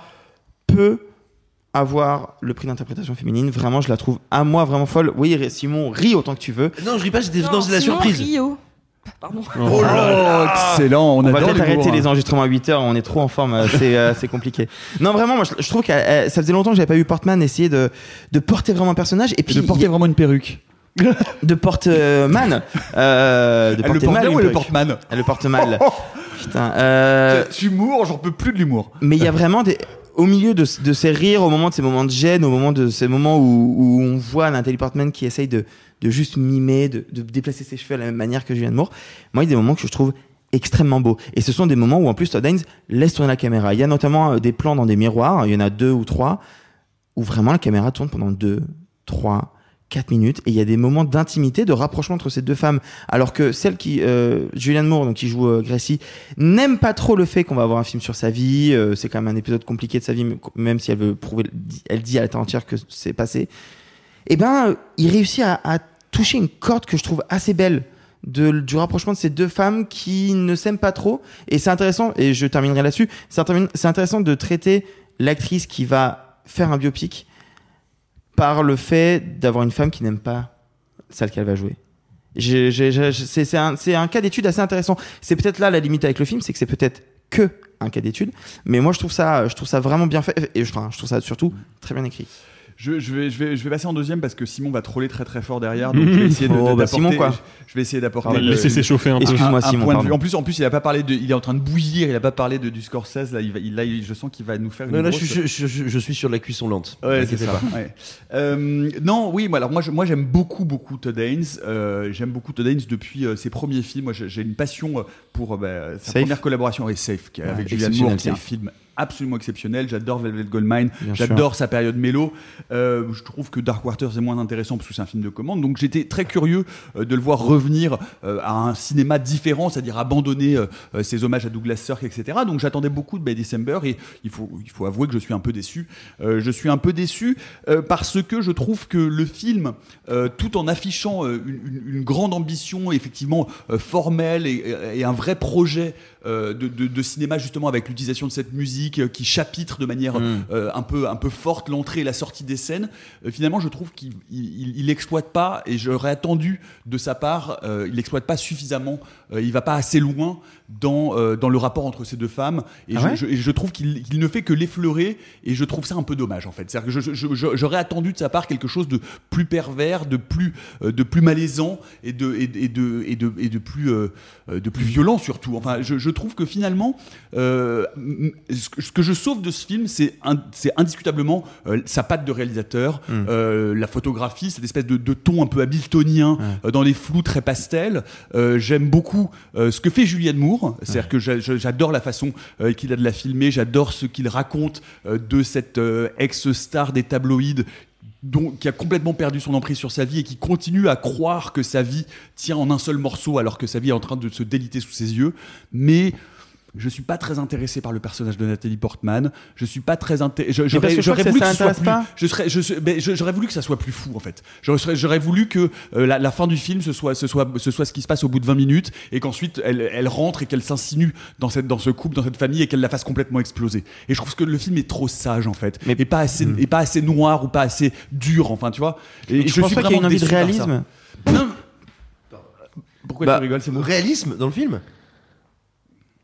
peut avoir le prix d'interprétation féminine. Vraiment, je la trouve à moi vraiment folle. Oui, Simon, ris autant que tu veux. Non, je ris pas, j'étais dans la surprise. Rio. Pardon. Oh, excellent. On, On, va peut-être arrêter hein. les enregistrements à 8 heures, on est trop en forme, euh, c'est euh, c'est compliqué. Non, vraiment, moi je, je trouve que euh, ça faisait longtemps que j'avais pas vu Portman essayer de, de porter vraiment un personnage et puis de porter y vraiment une perruque. de porte-man. Euh, de Elle le porter porte mal bien une ou elle le perruque. porte mal Elle le porte mal. Putain. Euh, Cet Humour, j'en peux plus de l'humour. mais il y a vraiment des au milieu de, de ces rires, au moment de ces moments de gêne, au moment de ces moments où, on voit Nathalie Portman qui essaye de, de juste mimer, de, de déplacer ses cheveux à la même manière que Julianne Moore, moi, il y a des moments que je trouve extrêmement beaux. Et ce sont des moments où, en plus, Todd Haynes laisse tourner la caméra. Il y a notamment euh, des plans dans des miroirs, il y en a deux ou trois, où vraiment la caméra tourne pendant deux, trois, quatre minutes. Et il y a des moments d'intimité, de rapprochement entre ces deux femmes. Alors que celle qui, euh, Julianne Moore, donc qui joue euh, Gracie, n'aime pas trop le fait qu'on va avoir un film sur sa vie. Euh, c'est quand même un épisode compliqué de sa vie, même si elle veut prouver, elle dit à la terre entière que c'est passé. Et ben, euh, il réussit à, à toucher une corde que je trouve assez belle. De, du rapprochement de ces deux femmes qui ne s'aiment pas trop et c'est intéressant et je terminerai là-dessus c'est intéressant de traiter l'actrice qui va faire un biopic par le fait d'avoir une femme qui n'aime pas celle qu'elle va jouer. C'est un, un cas d'étude assez intéressant. C'est peut-être là la limite avec le film, c'est que c'est peut-être que un cas d'étude, mais moi je trouve ça, je trouve ça vraiment bien fait et je trouve ça surtout très bien écrit. Je, je vais, je, vais, je vais passer en deuxième parce que Simon va troller très très fort derrière. Donc je vais essayer de, Oh, de- bah, d'apporter- Simon, quoi. Je vais essayer d'apporter. Laissez s'échauffer un peu. Excuse-moi, Simon, point de vue. En plus, en plus, il a pas parlé de. Il est en train de bouillir. Il a pas parlé de, du Scorsese. Là, il va, il, là, je sens qu'il va nous faire une. Non, là, grosse- je, je- je- je suis sur la cuisson lente. Ouais, c'est ça. ouais. Euh, non, oui, moi, alors moi, je- moi, j'aime beaucoup, beaucoup Todd Haynes. Euh, j'aime beaucoup Todd Haynes depuis euh, ses premiers films. Moi, j'ai une passion pour euh, bah, sa Safe. première collaboration avec Safe, qui est Ouais, avec Julianne Moore, qui est un ça. film absolument exceptionnel. J'adore Velvet Goldmine. J'adore sa période mélo. Euh, je trouve que Dark Waters est moins intéressant parce que c'est un film de commande. Donc, j'étais très curieux euh, de le voir revenir euh, à un cinéma différent, c'est-à-dire abandonner ses hommages à Douglas Sirk, etc. Donc, j'attendais beaucoup de By December et il faut, il faut avouer que je suis un peu déçu. Je suis un peu déçu parce que je trouve que le film, tout en affichant une, grande ambition, effectivement formelle et, et un vrai projet de, de- de cinéma justement avec l'utilisation de cette musique euh, qui chapitre de manière Mm. euh, un peu un peu forte l'entrée et la sortie des scènes. euh, finalement, je trouve qu'il il, il exploite pas et j'aurais attendu de sa part, euh, il exploite pas suffisamment, euh, il va pas assez loin dans euh, dans le rapport entre ces deux femmes et Ah je, ouais je- et je trouve qu'il ne fait que l'effleurer et je trouve ça un peu dommage en fait. C'est-à-dire que j'aurais attendu de sa part quelque chose de plus pervers, de plus euh, de plus malaisant et de et, et de et de et de plus euh, de plus violent surtout. Enfin, je, je trouve que finalement, ce que- je sauve de ce film, c'est c'est indiscutablement sa patte de réalisateur, Mm. euh, la photographie, cette espèce de, de ton un peu hamiltonien euh, dans les flous très pastels. J'aime beaucoup ce que fait Julianne Moore, c'est-à-dire que j'a- j'a- j'adore la façon euh, qu'il a de la filmer, j'adore ce qu'il raconte euh, de cette euh, ex-star des tabloïds qui a complètement perdu son emprise sur sa vie et qui continue à croire que sa vie tient en un seul morceau alors que sa vie est en train de se déliter sous ses yeux. Mais je suis pas très intéressé par le personnage de Nathalie Portman. Je suis pas très intéressé. je que voulu ça que ce soit plus. Je serais, je, serais- je- j'aurais voulu que ça soit plus fou en fait. J'aurais, j'aurais voulu que euh, la, la fin du film ce soit, ce soit, ce soit ce qui se passe au bout de 20 minutes et qu'ensuite elle, elle rentre et qu'elle s'insinue dans cette, dans ce couple, dans cette famille et qu'elle la fasse complètement exploser. Et je trouve que le film est trop sage en fait, et pas assez, et pas assez noir ou pas assez dur. Enfin, tu vois. Et, Tu je penses suis pas qu'il y a une vraiment envie de ça. réalisme? Non. Pourquoi Bah, tu rigoles c'est bon? Réalisme dans le film?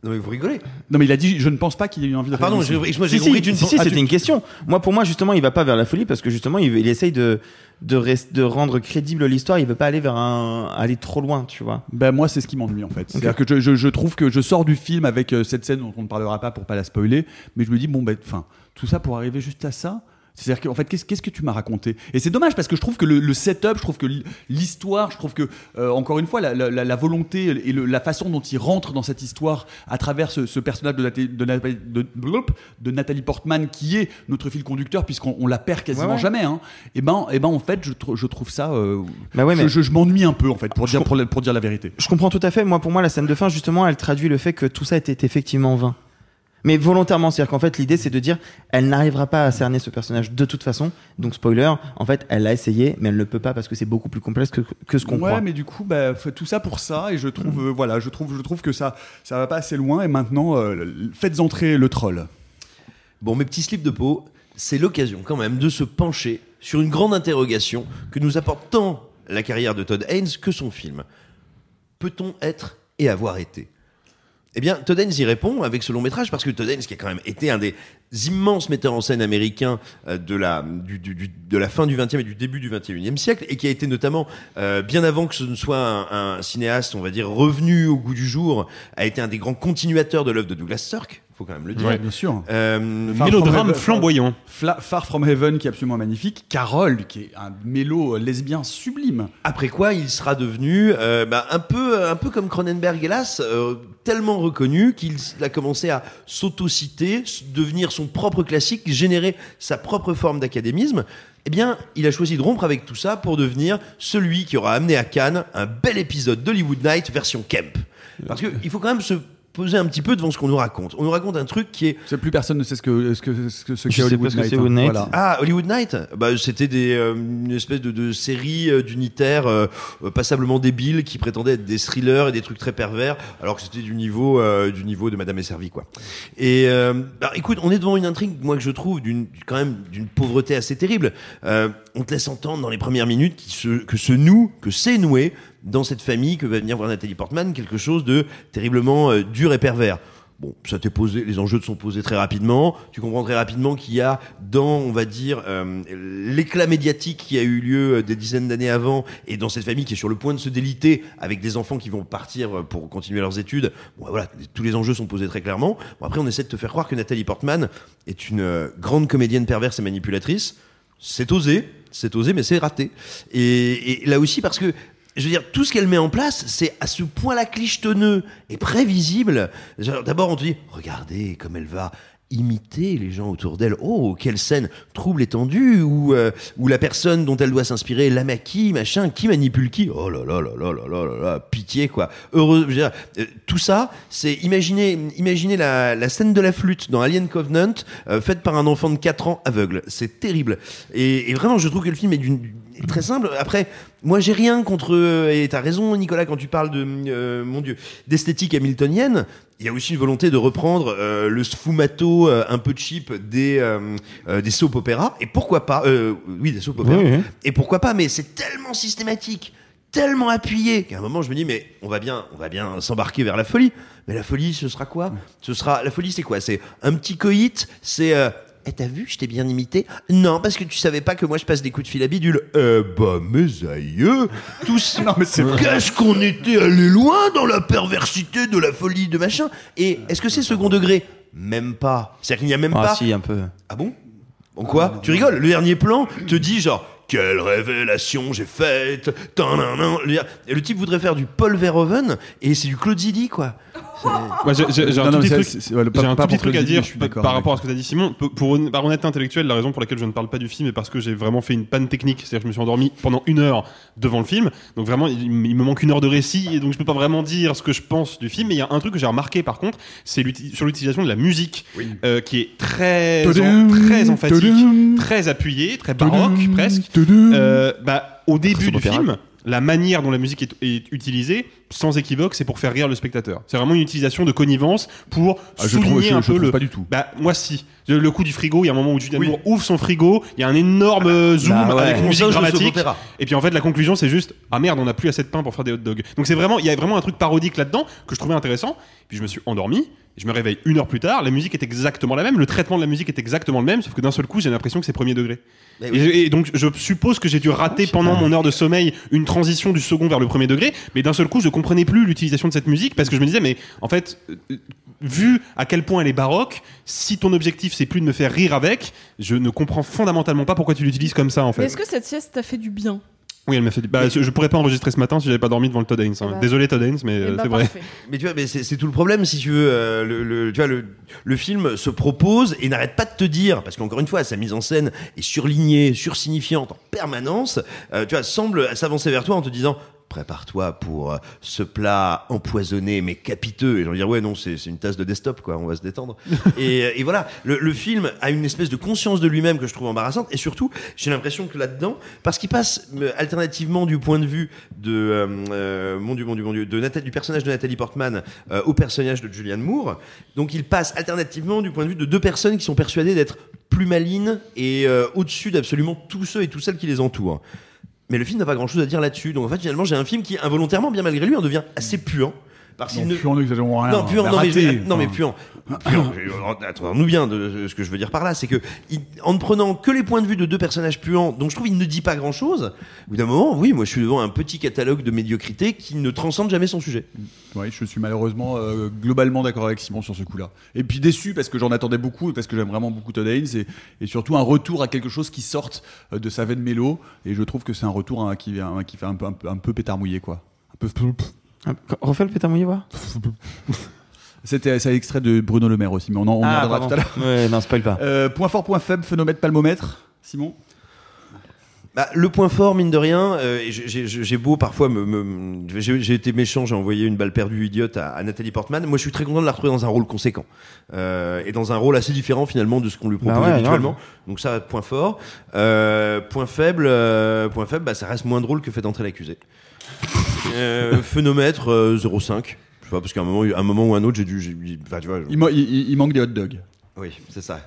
Non, mais vous rigolez. Non mais il a dit je ne pense pas qu'il ait eu envie de Ah, pardon, réalisme. j'ai- moi, j'ai Si, compris si, d'une si, si, Ah, c'était tu- une question. Moi, pour moi, justement, il va pas vers la folie parce que justement, il, il essaye de de, rest- de rendre crédible l'histoire. Il veut pas aller vers un aller trop loin, tu vois. Ben moi c'est ce qui m'ennuie en fait. C'est-à-dire que je, je- je trouve que je sors du film avec euh, cette scène dont on ne parlera pas pour pas la spoiler, mais je me dis bon ben enfin tout ça pour arriver juste à ça. C'est-à-dire qu'en fait, qu'est-ce que tu m'as raconté? Et c'est dommage parce que je trouve que le, le setup, je trouve que l'histoire, je trouve que, euh, encore une fois, la, la- la- la volonté et le- la façon dont il rentre dans cette histoire à travers ce, ce personnage de, Nathalie- de, Nathalie- de- blop, de Nathalie Portman, qui est notre fil conducteur, puisqu'on on la perd quasiment Ouais, ouais. jamais. Hein. Et, ben, et ben, en fait, je, tr- je trouve ça. euh, Bah ouais, je mais- je- je m'ennuie un peu, en fait, pour dire, pour dire la vérité. Je comprends tout à fait. Moi, pour moi, la scène de fin, justement, elle traduit le fait que tout ça était effectivement vain. Mais volontairement, c'est-à-dire qu'en fait, l'idée, c'est de dire, elle n'arrivera pas à cerner ce personnage de toute façon. Donc, spoiler, en fait, elle l'a essayé, mais elle ne peut pas parce que c'est beaucoup plus complexe que, que ce qu'on ouais, croit. mais du coup, bah, fait tout ça pour ça, et je trouve, euh, voilà, je trouve, je trouve que ça, ça va pas assez loin. Et maintenant, euh, faites entrer le troll. Bon, mes petits slips de peau, c'est l'occasion quand même de se pencher sur une grande interrogation que nous apporte tant la carrière de Todd Haynes que son film. Peut-on être et avoir été eh bien, Todd Haynes y répond avec ce long métrage parce que Todd Haynes, qui a quand même été un des immenses metteurs en scène américains euh, de la, du- du- de la fin du XXe et du début du XXIe siècle, et qui a été notamment, euh, bien avant que ce ne soit un, un cinéaste, on va dire, revenu au goût du jour, a été un des grands continuateurs de l'œuvre de Douglas Sirk, faut quand même le dire. Ouais, bien sûr. Euh, Mélodrame Heaven- flamboyant. Fla- Far From Heaven, qui est absolument magnifique. Carol, qui est un mélo lesbien sublime. Après quoi, il sera devenu euh, bah, un peu, un peu comme Cronenberg, hélas, euh, tellement reconnu qu'il a commencé à s'autociter, devenir son propre classique, générer sa propre forme d'académisme. Eh bien, il a choisi de rompre avec tout ça pour devenir celui qui aura amené à Cannes un bel épisode d'Hollywood Night version Kemp. Parce qu'il faut quand même se poser un petit peu devant ce qu'on nous raconte. On nous raconte un truc qui est C'est plus personne ne sait ce que ce que ce que ce qu'est Hollywood ce que Night. c'est hein. Hollywood Night. Voilà. Ah, Hollywood Night bah, C'était des, euh, une espèce de, de série euh, d'unitaires euh, passablement débiles qui prétendaient être des thrillers et des trucs très pervers, alors que c'était du niveau euh, du niveau de Madame est servie, quoi. Et euh, bah, écoute, on est devant une intrigue, moi que je trouve d'une quand même d'une pauvreté assez terrible. Euh, on te laisse entendre dans les premières minutes qui se, que ce nous, que c'est noué dans cette famille que va venir voir Nathalie Portman quelque chose de terriblement euh, dur et pervers. Bon, ça t'est posé, les enjeux te sont posés très rapidement. Tu comprends très rapidement qu'il y a dans, on va dire, euh, l'éclat médiatique qui a eu lieu euh, des dizaines d'années avant et dans cette famille qui est sur le point de se déliter avec des enfants qui vont partir pour continuer leurs études. Bon, voilà, tous les enjeux sont posés très clairement. Bon, après, on essaie de te faire croire que Nathalie Portman est une grande comédienne perverse et manipulatrice. C'est osé, c'est osé, mais c'est raté. Et là aussi parce que je veux dire, tout ce qu'elle met en place, c'est à ce point-là clichetonneux et prévisible. D'abord, on te dit, regardez comme elle va imiter les gens autour d'elle. Oh, quelle scène trouble et tendue, où, euh, où la personne dont elle doit s'inspirer, la maquille, machin, qui manipule qui? Oh là là là là là là là, là pitié quoi. Heureux, je veux dire, euh, tout ça, c'est imaginer, imaginer la, scène de la flûte dans Alien Covenant, euh, faite par un enfant de 4 ans aveugle. C'est terrible. Et, vraiment, je trouve que le film est d'une très simple. Après, moi, j'ai rien contre. Et t'as raison, Nicolas, quand tu parles de, euh, mon Dieu, d'esthétique hamiltonienne. Il y a aussi une volonté de reprendre euh, le sfumato euh, un peu cheap des euh, euh, des soap opéras. Et pourquoi pas euh, Oui, des soap. Oui, oui. Et pourquoi pas Mais c'est tellement systématique, tellement appuyé qu'à un moment, je me dis, mais on va bien, on va bien s'embarquer vers la folie. Mais la folie, ce sera quoi? Ce sera la folie, c'est quoi? C'est un petit coït. C'est euh, eh, t'as vu, je t'ai bien imité Non, parce que tu savais pas que moi je passe des coups de fil à bidule. Eh bah, mes aïeux Tous. Non, mais c'est. Qu'est-ce qu'on était allé loin dans la perversité de la folie de machin Et est-ce que c'est second degré? Même pas. C'est-à-dire qu'il n'y a même Ah pas. si, un peu. Ah bon? En quoi? Tu rigoles? Le dernier plan te dit genre. Quelle révélation j'ai faite le type voudrait faire du Paul Verhoeven et c'est du Claude Zidi quoi. J'ai un tout petit truc, à dire Zidi, je suis par rapport à ce que tu as dit Simon. Pour, par honnêteté intellectuelle, la raison pour laquelle je ne parle pas du film est parce que j'ai vraiment fait une panne technique. C'est-à-dire que je me suis endormi pendant une heure devant le film. Donc vraiment, il, il me manque une heure de récit et donc je peux pas vraiment dire ce que je pense du film. Mais il y a un truc que j'ai remarqué par contre, c'est sur l'utilisation de la musique euh, qui est très, très emphatique, très appuyée, très baroque presque. Euh, bah, au début du film, la manière dont la musique est, est utilisée, sans équivoque, c'est pour faire rire le spectateur. C'est vraiment une utilisation de connivence pour Ah, je souligner trouve- je- un je peu trouve le. pas du tout. Bah moi si. Le, le coup du frigo, il y a un moment où Julianne Moore ouvre son frigo, il y a un énorme euh, zoom Bah ouais. avec une musique dramatique. Et puis en fait la conclusion c'est juste ah merde on n'a plus assez de pain pour faire des hot dogs. Donc c'est vraiment il y a vraiment un truc parodique là-dedans que je trouvais intéressant. Puis je me suis endormi. Je me réveille une heure plus tard, la musique est exactement la même, le traitement de la musique est exactement le même, sauf que d'un seul coup j'ai l'impression que c'est premier degré. Oui. Et, et donc je suppose que j'ai dû rater pendant mon heure de sommeil une transition du second vers le premier degré, mais d'un seul coup je comprenais plus l'utilisation de cette musique parce que je me disais mais en fait euh, vu à quel point elle est baroque, si ton objectif c'est plus de me faire rire avec, je ne comprends fondamentalement pas pourquoi tu l'utilises comme ça en fait. est-ce que cette sieste t'a fait du bien? Oui, elle m'a fait. du- Bah, je, je pourrais pas enregistrer ce matin si j'avais pas dormi devant le Todd Haynes. hein. bah. Désolé Todd Haynes, mais Eh euh, bah, c'est vrai. parfait. Mais tu vois, mais c'est c'est tout le problème si tu veux. euh, le, le- tu vois, le, le film se propose et n'arrête pas de te dire, parce qu'encore une fois, sa mise en scène est surlignée, sursignifiante en permanence. euh, tu vois, semble s'avancer vers toi en te disant. Prépare-toi pour euh, ce plat empoisonné mais capiteux. Et j'ai envie de dire, ouais, non, c'est une tasse de desktop, quoi, on va se détendre. et, euh, et voilà, le, le film a une espèce de conscience de lui-même que je trouve embarrassante. Et surtout, j'ai l'impression que là-dedans, parce qu'il passe euh, alternativement du point de vue de, euh, mon Dieu, mon Dieu, mon Dieu, de Nathalie- du personnage de Nathalie Portman euh, au personnage de Julianne Moore. Donc il passe alternativement du point de vue de deux personnes qui sont persuadées d'être plus malines et au-dessus d'absolument tous ceux et toutes celles qui les entourent. Mais le film n'a pas grand-chose à dire là-dessus. Donc en fait, finalement, j'ai un film qui, involontairement, bien malgré lui, en devient assez puant. Parce Non, ne... puant, n'exagérons rien. Non, puant, Mais non, mais, non, mais puant. Puant, Attendons-nous bien de de ce que je veux dire par là. C'est que, il- en ne prenant que les points de vue de deux personnages puants, donc je trouve il ne dit pas grand-chose, au bout d'un moment, oui, moi je suis devant un petit catalogue de médiocrité qui ne transcende jamais son sujet. Oui, je suis malheureusement euh, globalement d'accord avec Simon sur ce coup-là. Et puis déçu parce que j'en attendais beaucoup, parce que j'aime vraiment beaucoup Todd Haynes, et, et surtout un retour à quelque chose qui sorte euh, de sa veine mélo. Et je trouve que c'est un retour hein, qui, un- qui fait un peu, un, peu, un peu pétard mouillé, quoi. Un peu. Refais le pétard mouillé, voir. C'était c'est extrait de Bruno Le Maire aussi, mais on en on Ah, reviendra tout à l'heure. Ouais, non, spoil pas. Euh, point fort, point faible, phénomètre, palmomètre. Simon Bah, le point fort, mine de rien, euh, j'ai- beau parfois me, me- j'ai été méchant, j'ai envoyé une balle perdue idiote à, à Nathalie Portman. Moi, je suis très content de la retrouver dans un rôle conséquent euh, et dans un rôle assez différent finalement de ce qu'on lui propose Bah ouais, habituellement. grave. Donc ça, point fort. Euh, point faible, euh, point faible, bah, ça reste moins drôle que fait entrer l'accusé. Euh, phénomètre euh, 0,5. Je sais pas parce qu'à un moment, un moment ou un autre, j'ai dû, j'ai- enfin, tu vois. je- il, ma- il- il manque des hot dogs. oui, c'est ça.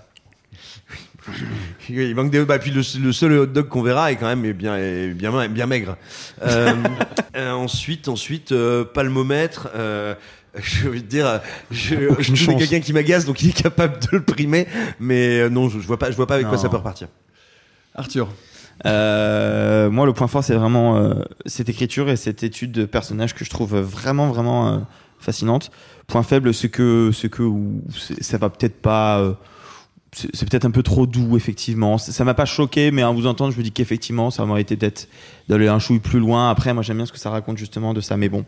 Il manque des. Bah, puis le, le seul hot dog qu'on verra est quand même bien, est bien, ma- bien maigre. Euh, euh, ensuite, ensuite, euh, palmomètre. Euh, j'ai envie de dire, je, je connais chance. quelqu'un qui m'agace, donc il est capable de le primer. Mais euh, non, je, je vois pas, je vois pas avec quoi Non. ça peut repartir. Arthur. Euh, moi, le point fort, c'est vraiment euh, cette écriture et cette étude de personnage que je trouve vraiment, vraiment euh, fascinante. Point faible, c'est que, c'est que ça va peut-être pas. euh, c'est peut-être un peu trop doux, effectivement. Ça ça m'a pas choqué, mais à vous entendre, je me dis qu'effectivement, ça m'aurait été peut-être d'aller un chouille plus loin. Après, moi, j'aime bien ce que ça raconte justement de ça, mais bon.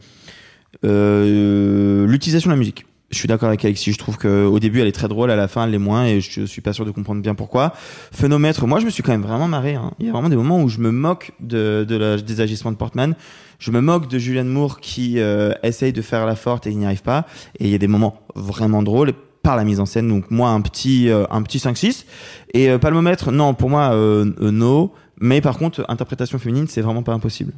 Euh, L'utilisation de la musique. Je suis d'accord avec Alexis. Je trouve qu'au début, elle est très drôle, à la fin, elle l'est moins, et je suis pas sûr de comprendre bien pourquoi. Phénomètre, moi, je me suis quand même vraiment marré. hein. Il y a vraiment des moments où je me moque de, de la- des agissements de Portman. Je me moque de Julianne Moore qui euh, essaye de faire la forte et il n'y arrive pas. Et il y a des moments vraiment drôles par la mise en scène. Donc moi, un petit, euh, un petit 5-6. Et euh, palmomètre, non, pour moi, euh, euh, no. Mais par contre, interprétation féminine, c'est vraiment pas impossible.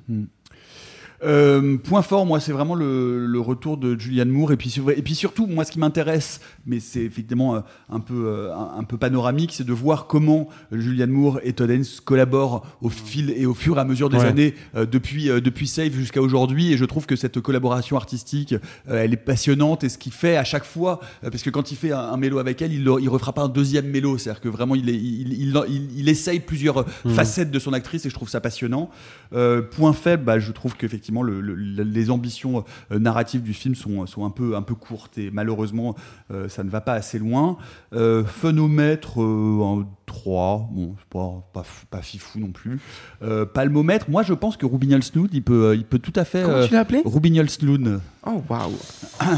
Euh, point fort, moi, c'est vraiment le, le retour de Julianne Moore. Et puis, et puis surtout, moi, ce qui m'intéresse, mais c'est effectivement euh, un peu, euh, un, un peu panoramique, c'est de voir comment Julianne Moore et Todd Haynes collaborent au fil et au fur et à mesure des Ouais. années, euh, depuis, euh, depuis Save jusqu'à aujourd'hui. Et je trouve que cette collaboration artistique, euh, elle est passionnante. Et ce qu'il fait à chaque fois, euh, parce que quand il fait un, un mélo avec elle, il ne refera pas un deuxième mélo. C'est-à-dire que vraiment, il, est, il, il, il- il essaye plusieurs Mhm. facettes de son actrice et je trouve ça passionnant. Euh, point faible, bah, je trouve qu'effectivement, le- le- le- les ambitions euh, narratives du film sont, sont un, peu, un peu courtes et malheureusement, euh, ça ne va pas assez loin. Euh, phénomètre, euh, un 3, bon, c'est pas, pas, pas fifou non plus. Euh, palmomètre, moi je pense que Rubignol Snood, il peut, il peut tout à fait. Comment tu l'as appelé? Rubignol Snood. Oh, waouh.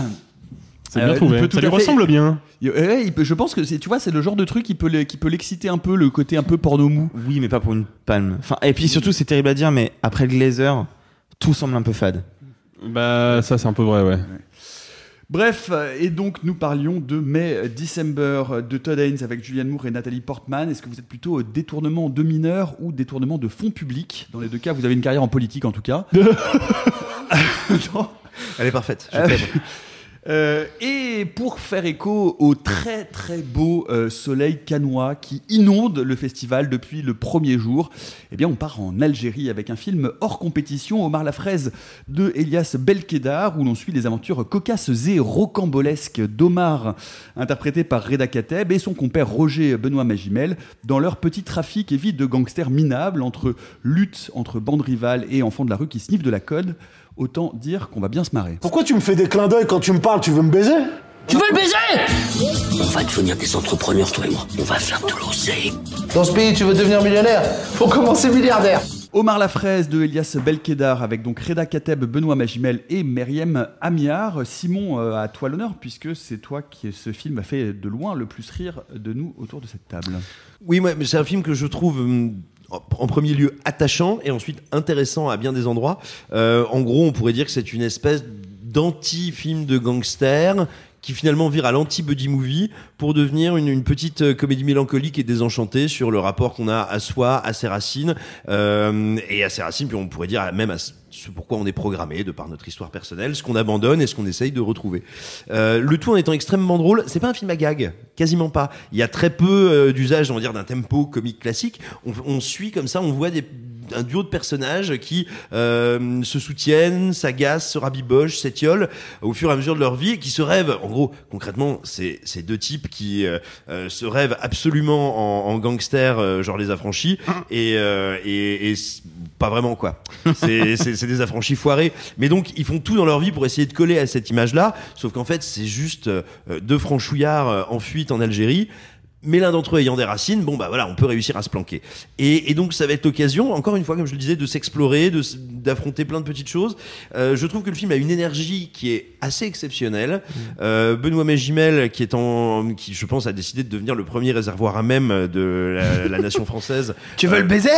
C'est bien Euh, trouvé. il peut tout Ça lui fait- ressemble bien. Ouais, peut- je pense que tu vois, c'est le genre de truc qui peut, le- qui peut l'exciter un peu, le côté un peu porno mou. Oui, mais pas pour une palme. Enfin, et puis surtout, c'est terrible à dire, mais après le Glazer, tout semble un peu fade. Bah, ça, c'est un peu vrai, ouais. Bref, et donc nous parlions de May euh, December de Todd Haynes avec Julianne Moore et Nathalie Portman. Est-ce que vous êtes plutôt détournement de mineurs ou détournement de fonds publics? Dans les deux cas, vous avez une carrière en politique en tout cas. Non. Elle est parfaite. Je Ah. Euh, et pour faire écho au très très beau euh, soleil canois qui inonde le festival depuis le premier jour, eh bien on part en Algérie avec un film hors compétition, Omar la fraise de Elias Belkedar, où l'on suit les aventures cocasses et rocambolesques d'Omar, interprété par Reda Kateb, et son compère Roger Benoît Magimel, dans leur petit trafic et vie de gangsters minables entre lutte entre bandes rivales et enfants de la rue qui sniffent de la code. Autant dire qu'on va bien se marrer. Pourquoi tu me fais des clins d'œil quand tu me parles Tu veux me baiser? Tu veux le baiser? On va devenir des entrepreneurs, toi et moi. On va faire de l'oseille. Dans ce pays, tu veux devenir millionnaire? Faut commencer milliardaire. Omar la fraise de Elias Belkedar avec donc Reda Kateb, Benoît Magimel et Meriem Amiar. Simon, euh, à toi l'honneur puisque c'est toi qui ce film a fait de loin le plus rire de nous autour de cette table. Oui, c'est un film que je trouve hum, en premier lieu attachant et ensuite intéressant à bien des endroits. Euh, en gros, on pourrait dire que c'est une espèce d'anti-film de gangster qui finalement vire à l'anti-buddy movie pour devenir une, une petite euh, comédie mélancolique et désenchantée sur le rapport qu'on a à soi, à ses racines, euh, et à ses racines, puis on pourrait dire même à ce pourquoi on est programmé de par notre histoire personnelle, ce qu'on abandonne et ce qu'on essaye de retrouver. Euh, le tout en étant extrêmement drôle. C'est pas un film à gag, quasiment pas. Il y a très peu euh, d'usage, on va dire, d'un tempo comique classique. On, on suit comme ça, on voit des un duo de personnages qui euh, se soutiennent, s'agacent, se rabibochent, s'étiolent au fur et à mesure de leur vie et qui se rêvent. En gros, concrètement, c'est ces deux types qui euh, euh, se rêvent absolument en, en gangsters, euh, genre les affranchis, et, euh, et, et c- pas vraiment quoi. C'est des affranchis foirés. Mais donc, ils font tout dans leur vie pour essayer de coller à cette image-là. Sauf qu'en fait, c'est juste euh, deux franchouillards en fuite en Algérie mais l'un d'entre eux ayant des racines, bon bah voilà, on peut réussir à se planquer. Et, et donc ça va être l'occasion, encore une fois, comme je le disais, de s'explorer, d'affronter plein de petites choses. Euh, je trouve que le film a une énergie qui est assez exceptionnelle. Euh, Benoît Magimel, qui est en, qui je pense a décidé de devenir le premier réservoir à même de la, la nation française. Tu veux le baiser?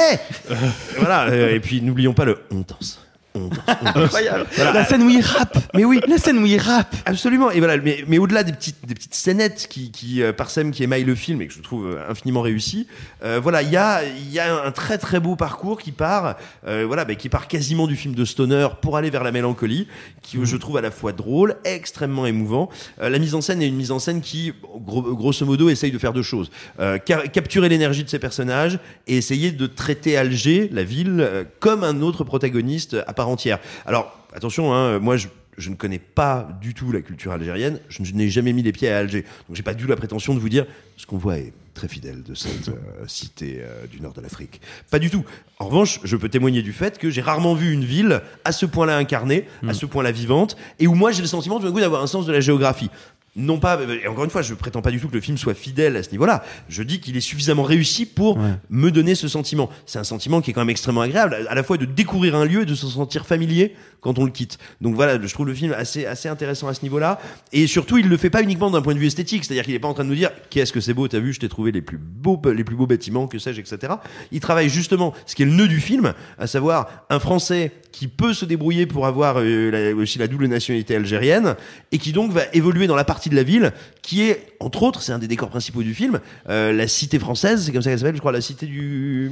Voilà. euh, et puis n'oublions pas le on danse. Incroyable. Voilà. La scène où il rappe. Mais oui, la scène où il rappe. Absolument. Et voilà, mais, mais au-delà des petites, des petites scénettes qui, qui euh, parsèment, qui émaillent le film et que je trouve euh, infiniment réussi, euh, voilà, il y a, y a un très très beau parcours qui part, euh, voilà, bah, qui part quasiment du film de Stoner pour aller vers la mélancolie, qui je trouve à la fois drôle, extrêmement émouvant. Euh, la mise en scène est une mise en scène qui, gros- grosso modo, essaye de faire deux choses Euh, ca- capturer l'énergie de ses personnages et essayer de traiter Alger, la ville, comme un autre protagoniste à part entière. Alors attention, hein, moi je je ne connais pas du tout la culture algérienne. Je n'ai jamais mis les pieds à Alger. Donc j'ai pas du la prétention de vous dire ce qu'on voit est très fidèle de cette euh, cité euh, du nord de l'Afrique. Pas du tout. En revanche, je peux témoigner du fait que j'ai rarement vu une ville à ce point-là incarnée, à ce point-là vivante, et où moi j'ai le sentiment tout d'un coup d'avoir un sens de la géographie. Non pas, et encore une fois, je prétends pas du tout que le film soit fidèle à ce niveau-là. Je dis qu'il est suffisamment réussi pour me donner ce sentiment. C'est un sentiment qui est quand même extrêmement agréable, à la fois de découvrir un lieu et de se sentir familier quand on le quitte. Donc voilà, je trouve le film assez, assez intéressant à ce niveau-là. Et surtout, il le fait pas uniquement d'un point de vue esthétique, c'est-à-dire qu'il est pas en train de nous dire qu'est-ce que c'est beau, t'as vu, je t'ai trouvé les plus beaux, les plus beaux bâtiments, que sais-je, etc. Il travaille justement ce qui est le nœud du film, à savoir un Français qui peut se débrouiller pour avoir euh, aussi la double nationalité algérienne et qui donc va évoluer dans la partie de la ville qui est, entre autres, c'est un des décors principaux du film, euh, la cité française, c'est comme ça qu'elle s'appelle, je crois, la cité du...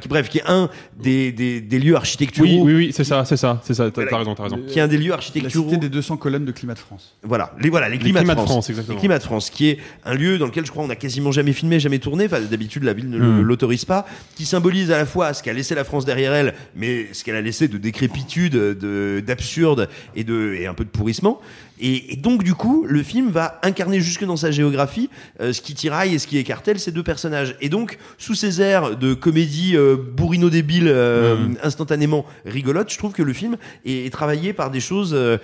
Qui- bref, qui est un des, des, des lieux architecturaux Oui, oui, oui, c'est ça, c'est ça, c'est ça. T'as raison, t'as raison. qui est un des lieux La architecturaux cité des 200 colonnes de Climat de France. voilà, les voilà, les Les climats, climats de France, France, exactement. Les climats de France, qui est un lieu dans lequel je crois on a quasiment jamais filmé, jamais tourné. Enfin, d'habitude la ville ne Mm. l'autorise pas, qui symbolise à la fois ce qu'a laissé la France derrière elle, mais ce qu'elle a laissé de décrépitude, de d'absurde et de et un peu de pourrissement. Et, et donc du coup, le film va incarner jusque dans sa géographie euh, ce qui tiraille et ce qui écartèle ces deux personnages. Et donc, sous ces airs de comédie euh, bourrino débile, euh, Mm. instantanément rigolote, je trouve que le film est, est travaillé par des choses euh,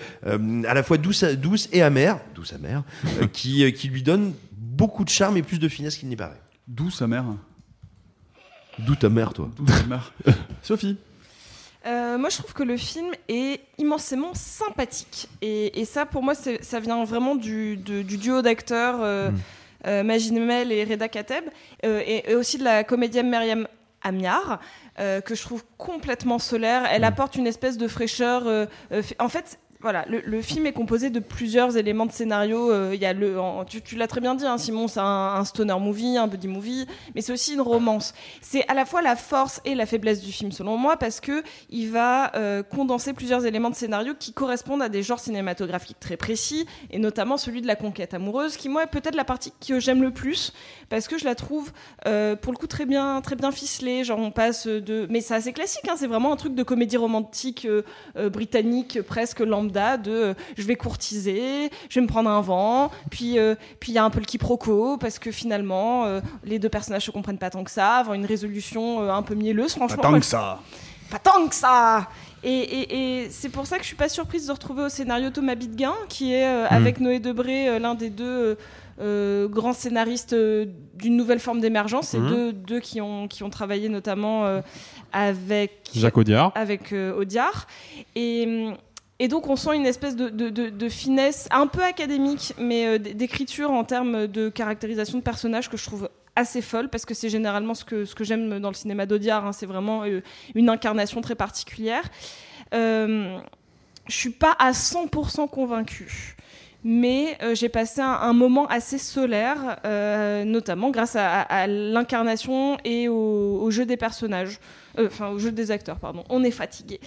à la fois douces, et amères, douces amères, euh, qui, euh, qui lui donnent beaucoup de charme et plus de finesse qu'il n'y paraît. D'où sa mère D'où ta mère, toi D'où sa mère Sophie Euh, moi, je trouve que le film est immensément sympathique. Et, et ça, pour moi, ça vient vraiment du, de- du duo d'acteurs euh, euh, Majid Mel et Reda Kateb, euh, et, et aussi de la comédienne Myriam Amiar, que je trouve complètement solaire. Elle apporte une espèce de fraîcheur. en fait, voilà, le, film est composé de plusieurs éléments de scénario. Euh, y a le, tu, l'as très bien dit, hein, Simon, c'est un, stoner movie, un buddy movie, mais c'est aussi une romance. C'est à la fois la force et la faiblesse du film, selon moi, parce que il va euh, condenser plusieurs éléments de scénario qui correspondent à des genres cinématographiques très précis, et notamment celui de la conquête amoureuse, qui moi est peut-être la partie que j'aime le plus, parce que je la trouve euh, pour le coup très bien, très bien ficelée. Genre on passe de, mais c'est assez classique, hein, c'est vraiment un truc de comédie romantique britannique presque lambda, de euh, je vais courtiser, je vais me prendre un vent, puis euh, puis il y a un peu le quiproquo parce que finalement euh, les deux personnages se comprennent pas tant que ça, avant une résolution un peu mielleuse, franchement. tant moi, que ça. pas tant que ça Et, et- et c'est pour ça que je suis pas surprise de retrouver au scénario Thomas Bidguin, qui est euh, Mm. avec Noé Debré euh, l'un des deux euh, grands scénaristes d'une nouvelle forme d'émergence. C'est Mhm. deux, deux qui ont qui ont travaillé notamment avec Jacques Audiard. avec Audiard. Et, et donc on sent une espèce de, finesse un peu académique, mais euh, d'écriture en termes de caractérisation de personnages que je trouve assez folle parce que c'est généralement ce que, j'aime dans le cinéma d'Audiard. hein. c'est vraiment euh, une incarnation très particulière. Euh, je suis pas à 100% convaincue. Mais euh, j'ai passé un, moment assez solaire, notamment grâce à, l'incarnation et au, jeu des personnages, enfin au jeu des acteurs, pardon. On est fatigué.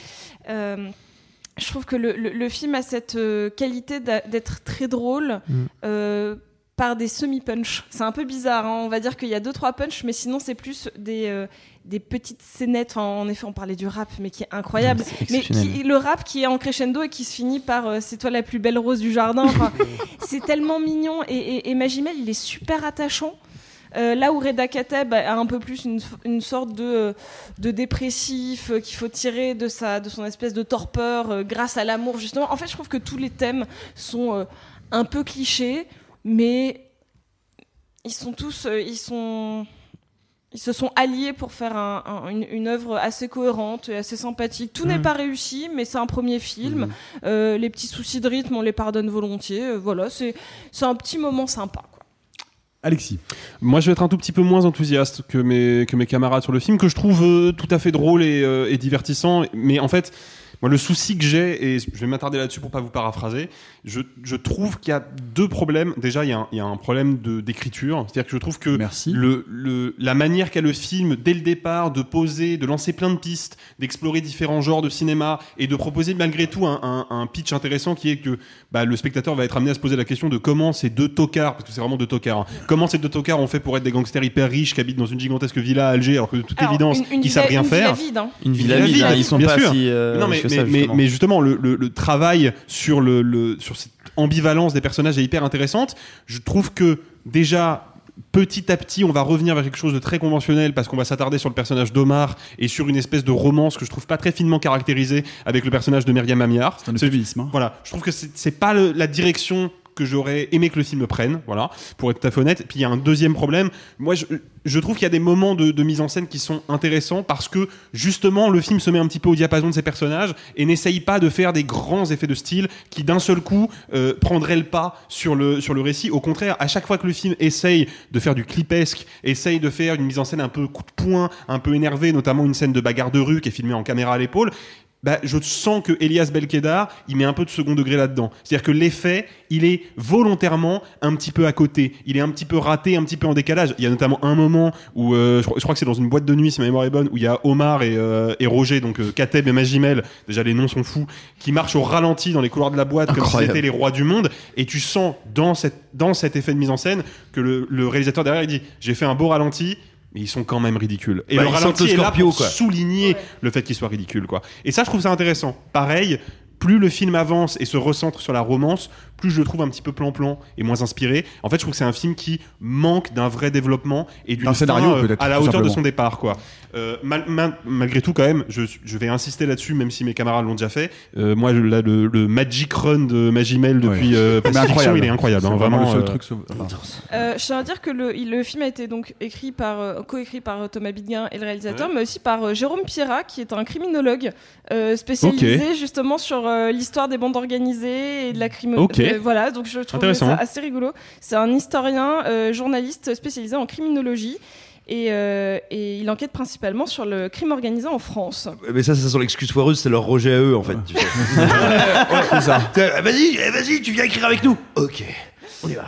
Je trouve que le, le- le film a cette euh, qualité d'être très drôle. Mm. euh, par des semi-punch. C'est un peu bizarre, hein. on va dire qu'il y a deux trois punch, mais sinon c'est plus des, euh, des petites scénettes. En effet, on parlait du rap, mais qui est incroyable. Mais qui, le rap qui est en crescendo et qui se finit par euh, c'est toi la plus belle rose du jardin. Enfin, c'est tellement mignon et, et, et Magimel, il est super attachant. Euh, là où Reda Kateb a un peu plus une, une sorte de, de dépressif euh, qu'il faut tirer de, sa, de son espèce de torpeur euh, grâce à l'amour, justement. En fait, je trouve que tous les thèmes sont un peu clichés, mais ils sont tous. ils sont. Ils se sont alliés pour faire un- un- une, une œuvre assez cohérente et assez sympathique. Tout n'est Mhm. pas réussi, mais c'est un premier film. Euh, les petits soucis de rythme, on les pardonne volontiers. Voilà, c'est c'est un petit moment sympa. quoi. Alexis. Moi, je vais être un tout petit peu moins enthousiaste que mes, que mes camarades sur le film, que je trouve euh, tout à fait drôle et, euh, et divertissant. Mais en fait, moi, le souci que j'ai, et je vais m'attarder là-dessus pour pas vous paraphraser, je, je trouve qu'il y a deux problèmes. Déjà, il y a un, il y a un problème de- d'écriture. C'est-à-dire que je trouve que le, le, la manière qu'a le film, dès le départ, de poser, de lancer plein de pistes, d'explorer différents genres de cinéma et de proposer malgré tout un, un- un pitch intéressant qui est que bah, le spectateur va être amené à se poser la question de comment ces deux tocards, parce que c'est vraiment deux tocards, hein, comment ces deux tocards ont fait pour être des gangsters hyper riches qui habitent dans une gigantesque villa à Alger alors que de toute Alors, évidence une- une ils villa- savent rien une villa faire. vide, hein. Une villa vide, hein, ils sont bien pas sûr. si, euh, non mais, ça, mais- justement. mais justement le, le- le travail sur le, le- sur cette ambivalence des personnages est hyper intéressante. Je trouve que déjà petit à petit, on va revenir vers quelque chose de très conventionnel parce qu'on va s'attarder sur le personnage d'Omar et sur une espèce de romance que je trouve pas très finement caractérisée avec le personnage de Myriam Amiar. C'est un hein. Voilà, je trouve que c'est c'est pas le- la direction que j'aurais aimé que le film prenne, voilà, pour être tout à fait honnête. Puis il y a un deuxième problème. Moi, je, trouve qu'il y a des moments de, mise en scène qui sont intéressants parce que justement le film se met un petit peu au diapason de ses personnages et n'essaye pas de faire des grands effets de style qui d'un seul coup euh, prendraient le pas sur le sur le récit. Au contraire, à chaque fois que le film essaye de faire du clipesque, essaye de faire une mise en scène un peu coup de poing, un peu énervé, notamment une scène de bagarre de rue qui est filmée en caméra à l'épaule. Bah, je sens que Elias Belkedar, il met un peu de second degré là-dedans. C'est-à-dire que l'effet, il est volontairement un petit peu à côté. Il est un petit peu raté, un petit peu en décalage. Il y a notamment un moment où, euh, je, crois, je crois que c'est dans une boîte de nuit, si ma mémoire est bonne, où il y a Omar et, euh, et Roger, donc euh, Kateb et Magimel, déjà les noms sont fous, qui marchent au ralenti dans les couloirs de la boîte comme si c'était les rois du monde. Et tu sens dans, cette, dans cet effet de mise en scène que le, le réalisateur derrière, il dit, j'ai fait un beau ralenti, mais ils sont quand même ridicules. Et Bah, le ralenti le est là pour quoi. souligner le fait qu'il soit ridicule, quoi. Et ça, je trouve ça intéressant. Pareil, plus le film avance et se recentre sur la romance, plus je le trouve un petit peu plan-plan et moins inspiré. En fait, je trouve que c'est un film qui manque d'un vrai développement et d'une fin, scénario, euh, à la hauteur de son départ, quoi. Euh, mal- mal- malgré tout, quand même, je, je vais insister là-dessus, même si mes camarades l'ont déjà fait. Euh, moi, là, le, le Magic Run de Magimel depuis euh, incroyable. Rim, il est incroyable. C'est hein, vraiment vraiment. le seul euh, truc. sauve- enfin, Euh, je tiens à dire que le, il- le film a été donc écrit par, euh, coécrit par euh, Thomas Bidguin et le réalisateur, mais aussi par euh, Jérôme Pierrat, qui est un criminologue euh, spécialisé justement sur euh, l'histoire des bandes organisées et de la crime. Ok. de- voilà, donc je trouve Intéressant. ça assez rigolo. C'est un historien, euh, journaliste spécialisé en criminologie. Et, euh, et il enquête principalement sur le crime organisé en France. Mais ça, ça sent l'excuse foireuse, c'est leur Roger à eux, en fait. tu sais. c'est ça. Euh, Vas-y, eh, vas-y, tu viens écrire avec nous. Ok, on y va.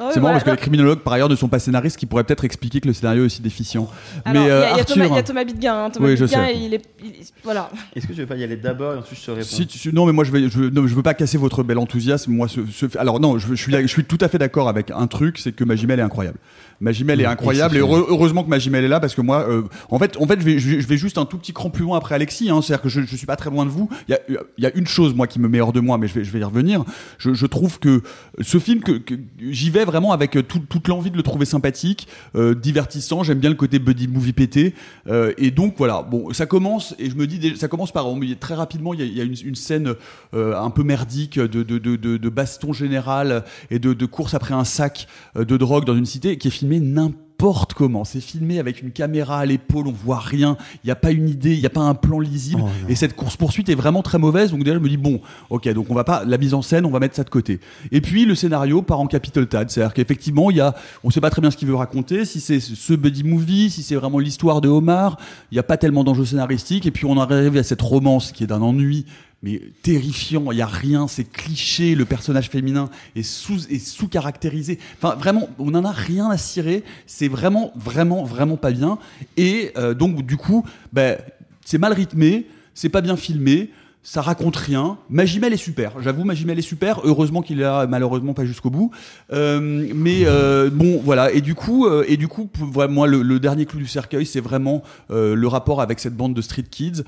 Ah c'est marrant parce que les criminologues, par ailleurs, ne sont pas scénaristes qui pourraient peut-être expliquer que le scénario est aussi déficient. Alors, Mais il y a- euh, il Arthur, Thomas, il y a Thomas Bidguin. hein. Thomas Oui, je Bidguin, sais. il est, il- voilà. Est-ce que je vais pas y aller d'abord et ensuite je te réponds Si tu- non, mais moi je vais, je, non, je veux pas casser votre bel enthousiasme. Moi, ce, ce- alors non, je, je suis, je suis tout à fait d'accord avec un truc, c'est que Magimel est incroyable. Magimel est Mmh, incroyable et heureux- heureusement que Magimel est là parce que moi, euh, en fait, en fait, je vais, je juste un tout petit cran plus loin après Alexis. Hein, C'est-à-dire que je, je suis pas très loin de vous. Il y a, il y a une chose moi qui me met hors de moi, mais je vais, je vais y revenir. Je, je trouve que ce film, que, que- j'y vais vraiment avec euh, tout- toute l'envie de le trouver sympathique, euh, divertissant. J'aime bien le côté buddy movie pété. Euh, et donc voilà, bon, ça commence et je me dis, ça commence par très rapidement, il y a, il y a une, une scène un peu merdique de, de, de, de, de baston général et de, de course après un sac de drogue dans une cité qui est n'importe comment. C'est filmé avec une caméra à l'épaule, on voit rien, il n'y a pas une idée, il n'y a pas un plan lisible. et cette course-poursuite est vraiment très mauvaise. Donc déjà, je me dis, bon, ok, donc on va pas, la mise en scène, on va mettre ça de côté. Et puis le scénario part en Capital Tad. C'est-à-dire qu'effectivement, il y a, on sait pas très bien ce qu'il veut raconter, si c'est ce buddy movie, si c'est vraiment l'histoire de Omar, il n'y a pas tellement d'enjeux scénaristiques. Et puis on arrive à cette romance qui est d'un ennui mais terrifiant, il y a rien, c'est cliché, le personnage féminin est sous est sous-caractérisé. Enfin vraiment, on en a rien à cirer, c'est vraiment vraiment vraiment pas bien et euh, donc du coup, ben c'est mal rythmé, c'est pas bien filmé. Ça raconte rien. Magimel est super. J'avoue, Magimel est super. Heureusement qu'il là, malheureusement pas jusqu'au bout. Euh, mais euh, bon, voilà. Et du coup, euh, et du coup, moi, le, le dernier clou du cercueil, c'est vraiment le rapport avec cette bande de street kids,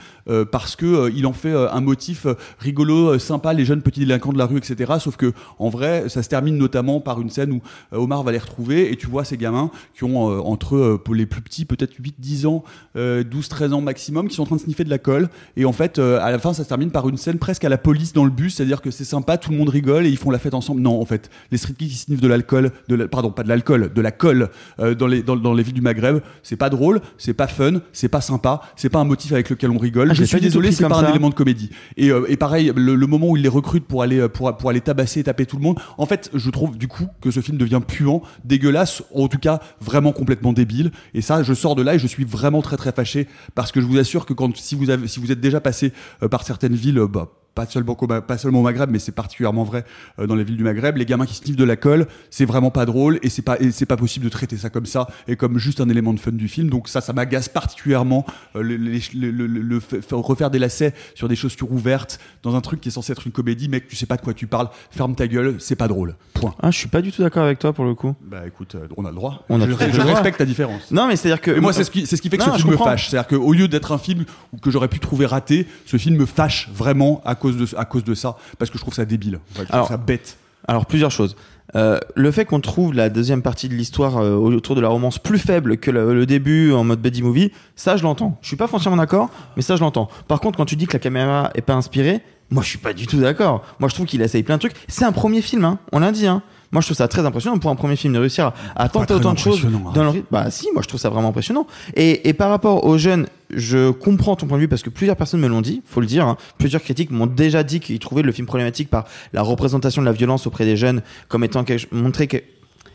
parce que il en fait un motif rigolo, sympa, les jeunes petits délinquants de la rue, etc. Sauf que, en vrai, ça se termine notamment par une scène où Omar va les retrouver, et tu vois ces gamins qui ont entre les plus petits, peut-être 8-10 ans, euh, 12-13 ans maximum, qui sont en train de sniffer de la colle. Et en fait, à la fin, ça se termine par une scène presque à la police dans le bus, c'est-à-dire que c'est sympa, tout le monde rigole et ils font la fête ensemble. Non, en fait, les street kids qui sniffent de l'alcool, de la- pardon, pas de l'alcool, de la colle euh, dans, les, dans, dans les villes du Maghreb, c'est pas drôle, c'est pas fun, c'est pas sympa, c'est pas un motif avec lequel on rigole. Ah, Je suis désolé, c'est pas un élément de comédie. Et, euh, et pareil, le, le moment où il les recrute pour aller, euh, pour, pour aller tabasser et taper tout le monde, en fait, je trouve du coup que ce film devient puant, dégueulasse, en tout cas vraiment complètement débile. Et ça, je sors de là et je suis vraiment très très fâché parce que je vous assure que quand si vous avez, si vous êtes déjà passé euh, par certaines villes, euh, bah, pas seulement, pas au Maghreb, mais c'est particulièrement vrai euh, dans les villes du Maghreb. Les gamins qui sniffent de la colle, c'est vraiment pas drôle et c'est pas, et c'est pas possible de traiter ça comme ça et comme juste un élément de fun du film. Donc ça, ça m'agace particulièrement euh, le, refaire des lacets sur des chaussures ouvertes dans un truc qui est censé être une comédie. Mec, tu sais pas de quoi tu parles. Ferme ta gueule, c'est pas drôle. Point. Ah, je suis pas du tout d'accord avec toi pour le coup. Bah écoute, euh, on a le droit. On a je à je respecte ta différence. Non, mais c'est-à-dire que. Et moi, c'est ce qui, c'est ce qui fait que Non, ce film me fâche. C'est-à-dire qu'au lieu d'être un film que j'aurais pu trouver raté, ce film me fâche vraiment à cause de, à cause de ça, parce que je trouve ça débile. Je trouve Alors, ça bête. Alors plusieurs choses. Euh, le fait qu'on trouve la deuxième partie de l'histoire euh, autour de la romance plus faible que le, le début en mode buddy movie, ça je l'entends. Je suis pas foncièrement d'accord, mais ça je l'entends. Par contre, quand tu dis que la caméra est pas inspirée, moi je suis pas du tout d'accord. Moi je trouve qu'il essaye plein de trucs. C'est un premier film, hein, on l'a dit. Hein. Moi je trouve ça très impressionnant pour un premier film de réussir à, à tenter autant de choses hein. dans le rythme. Bah si, moi je trouve ça vraiment impressionnant. Et, et par rapport aux jeunes, je comprends ton point de vue parce que plusieurs personnes me l'ont dit, faut le dire. hein. Plusieurs critiques m'ont déjà dit qu'ils trouvaient le film problématique par la représentation de la violence auprès des jeunes comme étant quelque, montré que,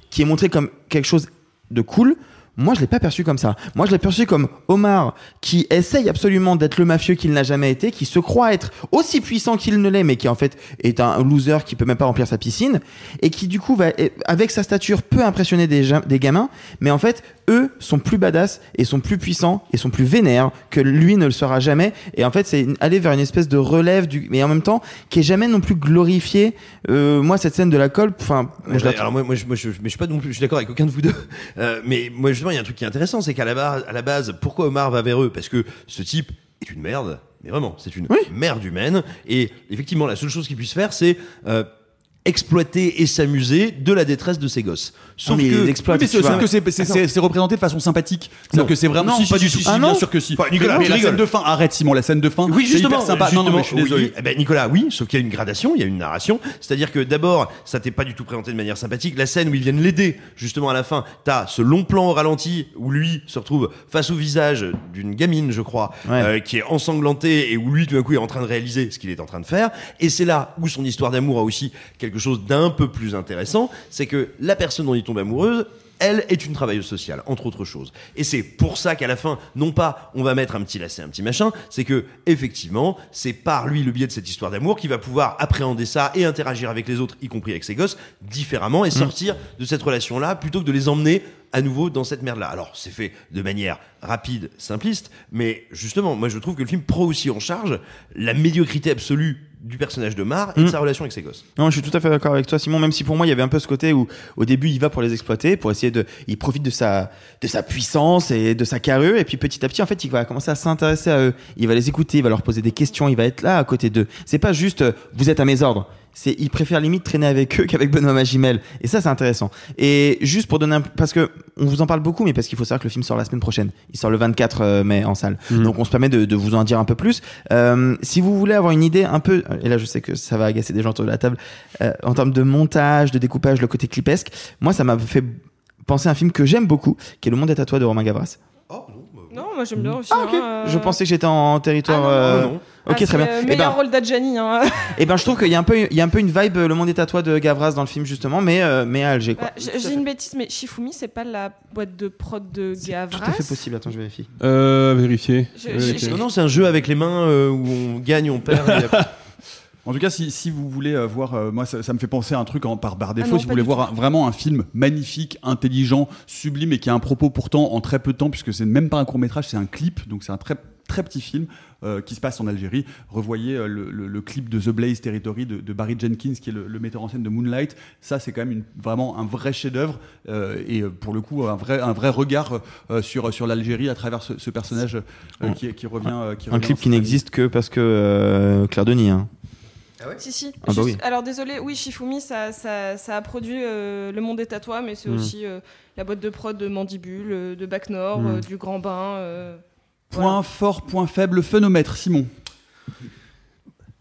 qui est montré comme quelque chose de cool. Moi, je l'ai pas perçu comme ça. Moi, je l'ai perçu comme Omar qui essaye absolument d'être le mafieux qu'il n'a jamais été, qui se croit être aussi puissant qu'il ne l'est, mais qui en fait est un loser qui peut même pas remplir sa piscine et qui du coup va, avec sa stature, peut impressionner des, des gamins, mais en fait, eux sont plus badass et sont plus puissants et sont plus vénères que lui ne le sera jamais. Et en fait, c'est aller vers une espèce de relève du, mais en même temps, qui est jamais non plus glorifié. Euh, moi, cette scène de la colle, enfin, moi, je la alors moi, moi, je, moi, je- mais je suis pas non plus, je suis d'accord avec aucun de vous deux. Euh, mais moi, il y a un truc qui est intéressant, c'est qu'à la base, à la base, pourquoi Omar va vers eux? Parce que ce type est une merde. Mais vraiment, c'est une merde humaine. Et effectivement, la seule chose qu'il puisse faire, c'est euh, exploiter et s'amuser de la détresse de ses gosses. Sauf mais que, il exploite, Oui, mais sauf que c'est- c'est c'est- c'est représenté de façon sympathique. C'est-à-dire Non. que c'est vraiment. Non, si, pas si, du tout. si, Ah bien sûr que si. Enfin, Nicolas, mais la scène de fin, arrête Simon, la scène de fin. Oui, c'est justement, hyper sympa. justement, non, non, mais je suis désolé. oui. Eh ben, Nicolas, oui, sauf qu'il y a une gradation, il y a une narration. C'est-à-dire que d'abord, ça t'est pas du tout présenté de manière sympathique. La scène où ils viennent l'aider, justement à la fin, t'as ce long plan au ralenti où lui se retrouve face au visage d'une gamine, je crois, Ouais. euh, qui est ensanglantée et où lui, tout d'un coup, est en train de réaliser ce qu'il est en train de faire. Et c'est là où son histoire d'amour a aussi quelque chose d'un peu plus intéressant, c'est que la personne dont il tombe amoureuse, elle est une travailleuse sociale, entre autres choses. Et c'est pour ça qu'à la fin, non pas on va mettre un petit lacet, un petit machin, c'est que effectivement, c'est par lui le biais de cette histoire d'amour qu'il va pouvoir appréhender ça et interagir avec les autres, y compris avec ses gosses, différemment et sortir de cette relation-là plutôt que de les emmener à nouveau dans cette merde-là. Alors, c'est fait de manière rapide, simpliste, mais justement, moi je trouve que le film prend aussi en charge la médiocrité absolue du personnage de Mar et de Mm. sa relation avec ses gosses. Non, je suis tout à fait d'accord avec toi, Simon. Même si pour moi, il y avait un peu ce côté où, au début, il va pour les exploiter, pour essayer de, il profite de sa, de sa puissance et de sa carrure, et puis petit à petit, en fait, il va commencer à s'intéresser à eux. Il va les écouter, il va leur poser des questions, il va être là à côté d'eux. C'est pas juste, euh, vous êtes à mes ordres. C'est il préfère limite traîner avec eux qu'avec Benoît Magimel. Et ça, c'est intéressant. Et juste pour donner un, parce que on vous en parle beaucoup, mais parce qu'il faut savoir que le film sort la semaine prochaine. Il sort le 24 euh, mai en salle. Mhm. Donc on se permet de, de vous en dire un peu plus. Euh, si vous voulez avoir une idée un peu, et là je sais que ça va agacer des gens autour de la table, euh, en termes de montage, de découpage, le côté clipesque, moi ça m'a fait penser à un film que j'aime beaucoup, qui est Le Monde est à toi de Romain Gavras. Non, moi j'aime bien aussi. Ah, ok. hein, euh. Je pensais que j'étais en territoire. Ah, non, euh, non, non. Ok, Ah, très bien. c'est, euh, Eh meilleur ben, rôle d'Adjani. Hein. eh ben, je trouve qu'il y a un peu, il y a un peu une vibe euh, Le Monde est à toi de Gavras dans le film justement, mais mais, mais à Alger quoi. Bah, j'ai j'ai une bêtise, mais Shifumi, c'est pas la boîte de prod de Gavras. Tout à fait possible. Attends, je vérifie. Euh, vérifier. Je- Vérifier. Non, non, c'est un jeu avec les mains euh, où on gagne, on perd. et En tout cas, si, si vous voulez euh, voir, euh, moi ça, ça me fait penser à un truc en, par barre Ah défaut, non, si vous voulez voir un- vraiment un film magnifique, intelligent, sublime et qui a un propos pourtant en très peu de temps, puisque c'est même pas un court métrage, c'est un clip, donc c'est un très très petit film euh, qui se passe en Algérie. Revoyez euh, le, le- le clip de The Blaze Territory de, de Barry Jenkins, qui est le, le metteur en scène de Moonlight. Ça, c'est quand même une- vraiment un vrai chef-d'œuvre euh, et pour le coup un vrai un vrai regard euh, sur sur l'Algérie à travers ce, ce personnage euh, qui, qui revient. euh, qui Un revient clip qui n'existe que parce que euh, Claire Denis. Hein. Si, si. Ah bah oui. Alors désolé, oui, Shifumi, ça, ça, ça a produit euh, Le Monde est à toi, mais c'est Mm. aussi euh, la boîte de prod de Mandibule, de Bac Nord, Mm. euh, du Grand Bain. Point fort, point faible, phénomètre, Simon.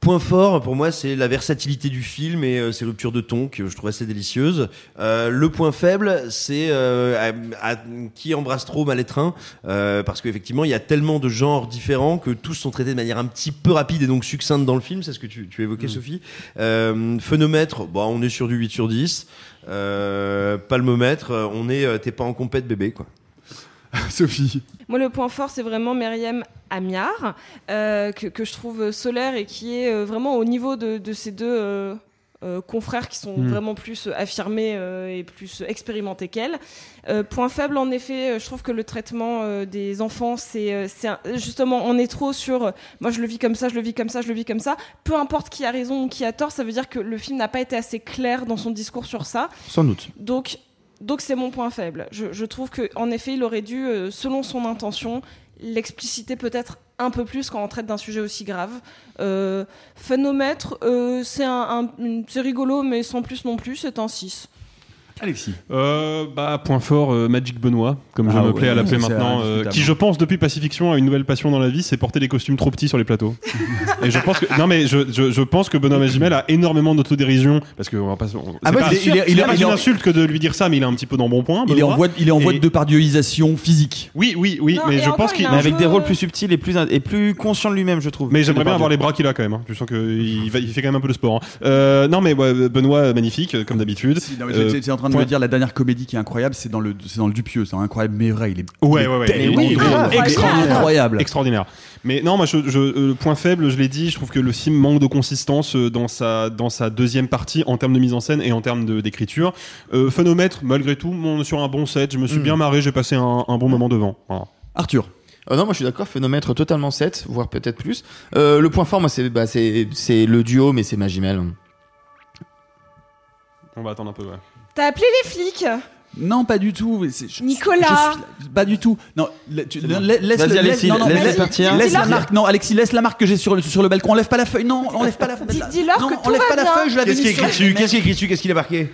Point fort pour moi, c'est la versatilité du film et euh, ses ruptures de ton que je trouve assez délicieuses. Euh, le point faible, c'est euh, à- à- qui embrasse trop mal étreint, euh, parce qu'effectivement, il y a tellement de genres différents que tous sont traités de manière un petit peu rapide et donc succincte dans le film. C'est ce que tu, tu évoquais, Sophie. Euh, phénomètre, bon, on est sur du 8 sur 10. Euh, palmomètre, on est, t'es pas en compète bébé, quoi. Sophie. Moi, le point fort, c'est vraiment Myriam Amiar, euh, que, que je trouve solaire et qui est euh, vraiment au niveau de, de ces deux euh, euh, confrères qui sont Mm. vraiment plus affirmés et plus expérimentés qu'elle. Point faible, en effet, je trouve que le traitement des enfants, c'est justement, on est trop sur moi je le vis comme ça, je le vis comme ça, je le vis comme ça. Peu importe qui a raison ou qui a tort, ça veut dire que le film n'a pas été assez clair dans son discours sur ça. Sans doute. Donc, donc c'est mon point faible. Je, trouve que en effet, il aurait dû, euh, selon son intention, l'expliciter peut-être un peu plus quand on traite d'un sujet aussi grave. Euh, phénomètre, euh, c'est un, un- rigolo, mais sans plus non plus, c'est un 6. Alexis. Euh, bah, point fort, euh, Magic Benoît, comme je Ah me ouais, plais à l'appeler maintenant, euh, qui je pense depuis Pacifiction a une nouvelle passion dans la vie, c'est porter des costumes trop petits sur les plateaux. Et je pense que non mais je, je, je pense que Benoît Magimel a énormément d'autodérision parce que on va pas, on- Ah c'est bah, pas, il est- il est- c'est il est- pas il est une en- insulte que de lui dire ça, mais il est un petit peu dans bon point. Il est en voie, il est en voie Et- de dépardioisisation physique. Oui, oui, oui, Non, mais je pense il qu'il Mais avec des rôles plus subtils et plus et plus conscient de lui-même, je trouve. Mais j'aimerais bien avoir les bras qu'il a quand même. hein. Tu sens qu'il il fait quand même un peu de sport. hein. Non, mais Benoît, magnifique, comme d'habitude. Train de me dire la dernière comédie qui est incroyable, c'est dans le c'est dans le Dupieux, c'est incroyable mais vrai, il est Ouais, ouais, ouais. oui, extraordinaire. incroyable. Extraordinaire. Mais non, moi, je, je- euh, le point faible, je l'ai dit, je trouve que le film manque de consistance euh, dans sa, dans sa deuxième partie en termes de mise en scène et en termes d'écriture. Euh, phénomètre, malgré tout, on est sur un bon set. Je me suis Mm. bien marré, j'ai passé un, un bon moment devant. Voilà. Arthur. Euh, non, moi je suis d'accord, phénomètre totalement 7, voire peut-être plus. Euh, le point fort, moi, c'est bah, c'est c'est le duo, mais c'est Magimel. On va attendre un peu, ouais. T'as appelé les flics Non, pas du tout. mais c'est- je- Nicolas je Pas du tout. Non, la- tu- C'est bien. la- laisse le- Alexis, non, non, partir. Laisse la marque. Non, Alexis, laisse la marque que j'ai sur le, sur le balcon. Enlève pas la feuille. Non, enlève pas la feuille. Dis- dis-leur Non, que tout enlève va pas la feuille. Je l'avais Qu'est-ce qui est écrit dessus Qu'est-ce qui est écrit dessus Qu'est-ce qu'il a marqué?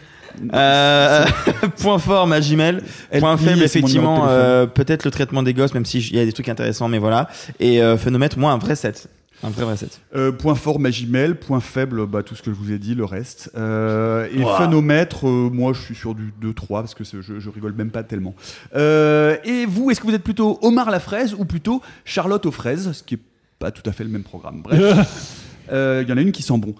Euh, point fort, Magimel. Elle Point faible, effectivement, euh, peut-être le traitement des gosses, même s'il y a des trucs intéressants, mais voilà. Et euh, phénomètre, moi, un vrai 7. Un vrai vrai 7. Euh, point fort Magimel, point faible bah, tout ce que je vous ai dit, le reste. Euh, et phénomètre, euh, moi je suis sur du 2-3 parce que je, je rigole même pas tellement. Euh, et vous, est-ce que vous êtes plutôt Omar la fraise ou plutôt Charlotte aux fraises, ce qui est pas tout à fait le même programme. Bref, Euh, il y en a une qui sent bon.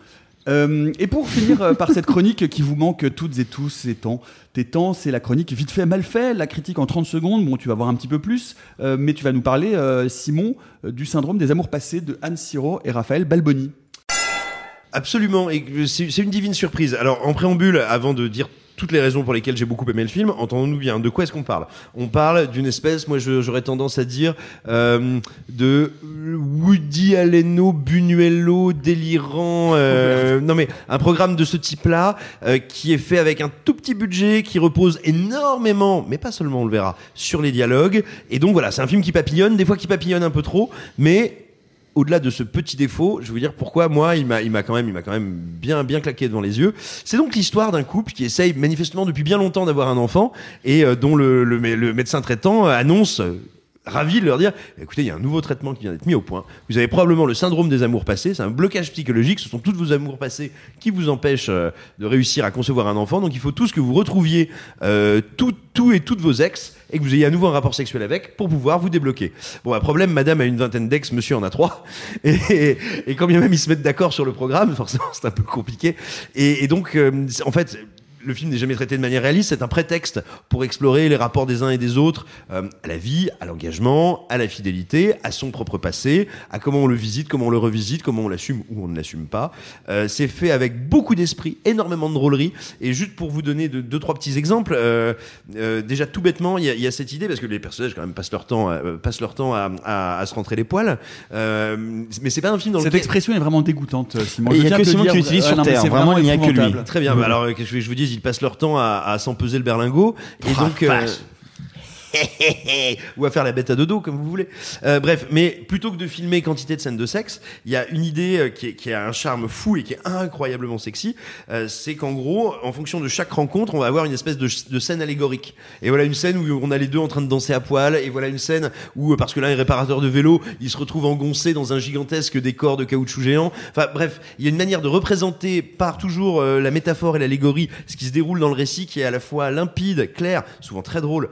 Euh, et pour finir euh, par cette chronique qui vous manque toutes et tous ces temps, tes temps, c'est la chronique vite fait, mal fait, la critique en 30 secondes, bon tu vas voir un petit peu plus, euh, mais tu vas nous parler, Simon, du syndrome des amours passés de Anne Siro et Raphaël Balboni. Absolument, et c'est une divine surprise. Alors, en préambule, avant de dire toutes les raisons pour lesquelles j'ai beaucoup aimé le film, entendons-nous bien, de quoi est-ce qu'on parle? On parle d'une espèce, moi j'aurais tendance à dire, euh, de Woody Alleno, Buñuelo, délirant, euh, non mais un programme de ce type-là, euh, qui est fait avec un tout petit budget, qui repose énormément, mais pas seulement, on le verra, sur les dialogues. Et donc voilà, c'est un film qui papillonne, des fois qui papillonne un peu trop, mais au-delà de ce petit défaut, je vous dire pourquoi moi il m'a quand même bien claqué devant les yeux. C'est donc l'histoire d'un couple qui essaye manifestement depuis bien longtemps d'avoir un enfant et euh, dont le, le, mé- le médecin traitant euh, annonce euh, ravi de leur dire écoutez il y a un nouveau traitement qui vient d'être mis au point. Vous avez probablement le syndrome des amours passés. C'est un blocage psychologique. Ce sont toutes vos amours passés qui vous empêchent de réussir à concevoir un enfant. Donc il faut tous que vous retrouviez tout tout et toutes vos ex et que vous ayez à nouveau un rapport sexuel avec pour pouvoir vous débloquer. Bon, un problème, madame a une vingtaine d'ex, monsieur en a trois. Et, et, quand bien même ils se mettent d'accord sur le programme, forcément c'est un peu compliqué. Et, donc, euh, en fait, le film n'est jamais traité de manière réaliste, c'est un prétexte pour explorer les rapports des uns et des autres euh, à la vie, à l'engagement, à la fidélité, à son propre passé, à comment on le visite, comment on le revisite, comment on l'assume ou on ne l'assume pas. Euh, c'est fait avec beaucoup d'esprit, énormément de drôlerie. Et juste pour vous donner deux, deux trois petits exemples, euh, euh, déjà tout bêtement, il y, a- il y a cette idée parce que les personnages quand même passent leur temps, à- euh, passent leur temps à, à- à se rentrer les poils. Euh, mais c'est pas un film dans Cette lequel expression est vraiment dégoûtante, Simon. Il y a que Simon dire- qui l'utilise euh, sur Terre. c'est Vraiment, il n'y a que lui. épouvantable. Très bien. bah alors, qu'est-ce que je vais- vous dis, ils passent leur temps à, à s'empeser le berlingot et Oh, donc. euh. ou à faire la bête à dodo comme vous voulez. Euh, bref, mais plutôt que de filmer quantité de scènes de sexe, il y a une idée euh, qui, qui a un charme fou et qui est incroyablement sexy. Euh, c'est qu'en gros, en fonction de chaque rencontre, on va avoir une espèce de, de scène allégorique. Et voilà une scène où on a les deux en train de danser à poil. Et voilà une scène où, euh, parce que l'un est réparateur de vélo, il se retrouve engoncé dans un gigantesque décor de caoutchouc géant. Enfin bref, il y a une manière de représenter par toujours euh, la métaphore et l'allégorie ce qui se déroule dans le récit qui est à la fois limpide, clair, souvent très drôle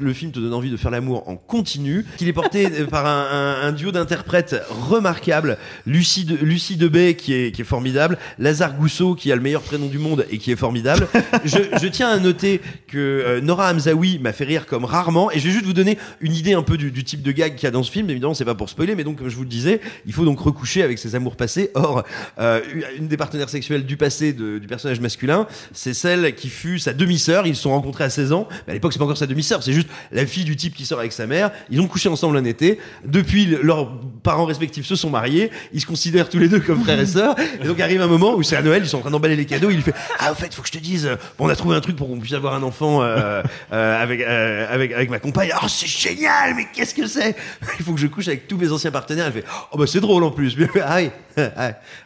le film te donne envie de faire l'amour en continu. Qu'il est porté par un, duo d'interprètes remarquables. Lucie, de, Lucie Debay qui est, formidable. Lazare Gousseau qui a le meilleur prénom du monde et qui est formidable. je, tiens à noter que euh, Nora Hamzaoui m'a fait rire comme rarement. Et je vais juste vous donner une idée un peu du, type de gag qu'il y a dans ce film. Évidemment, c'est pas pour spoiler, mais donc comme je vous le disais, il faut donc recoucher avec ses amours passés. Or, euh, une des partenaires sexuelles du passé du personnage masculin, c'est celle qui fut sa demi-sœur. Ils se sont rencontrés à 16 ans. Mais à l'époque, c'est pas encore sa demi-sœur, c'est juste la fille du type qui sort avec sa mère. Ils ont couché ensemble un été. Depuis, le- leurs parents respectifs se sont mariés. Ils se considèrent tous les deux comme frères et sœurs. Et donc arrive un moment où c'est à Noël, ils sont en train d'emballer les cadeaux. Il lui fait Ah, au fait, faut que je te dise, bon, on a trouvé un truc pour qu'on puisse avoir un enfant euh, euh, avec, euh, avec avec ma compagne. Oh, c'est génial, mais qu'est-ce que c'est? Il faut que je couche avec tous mes anciens partenaires. Elle fait Oh bah c'est drôle en plus. Elle fait, ah oui, ah,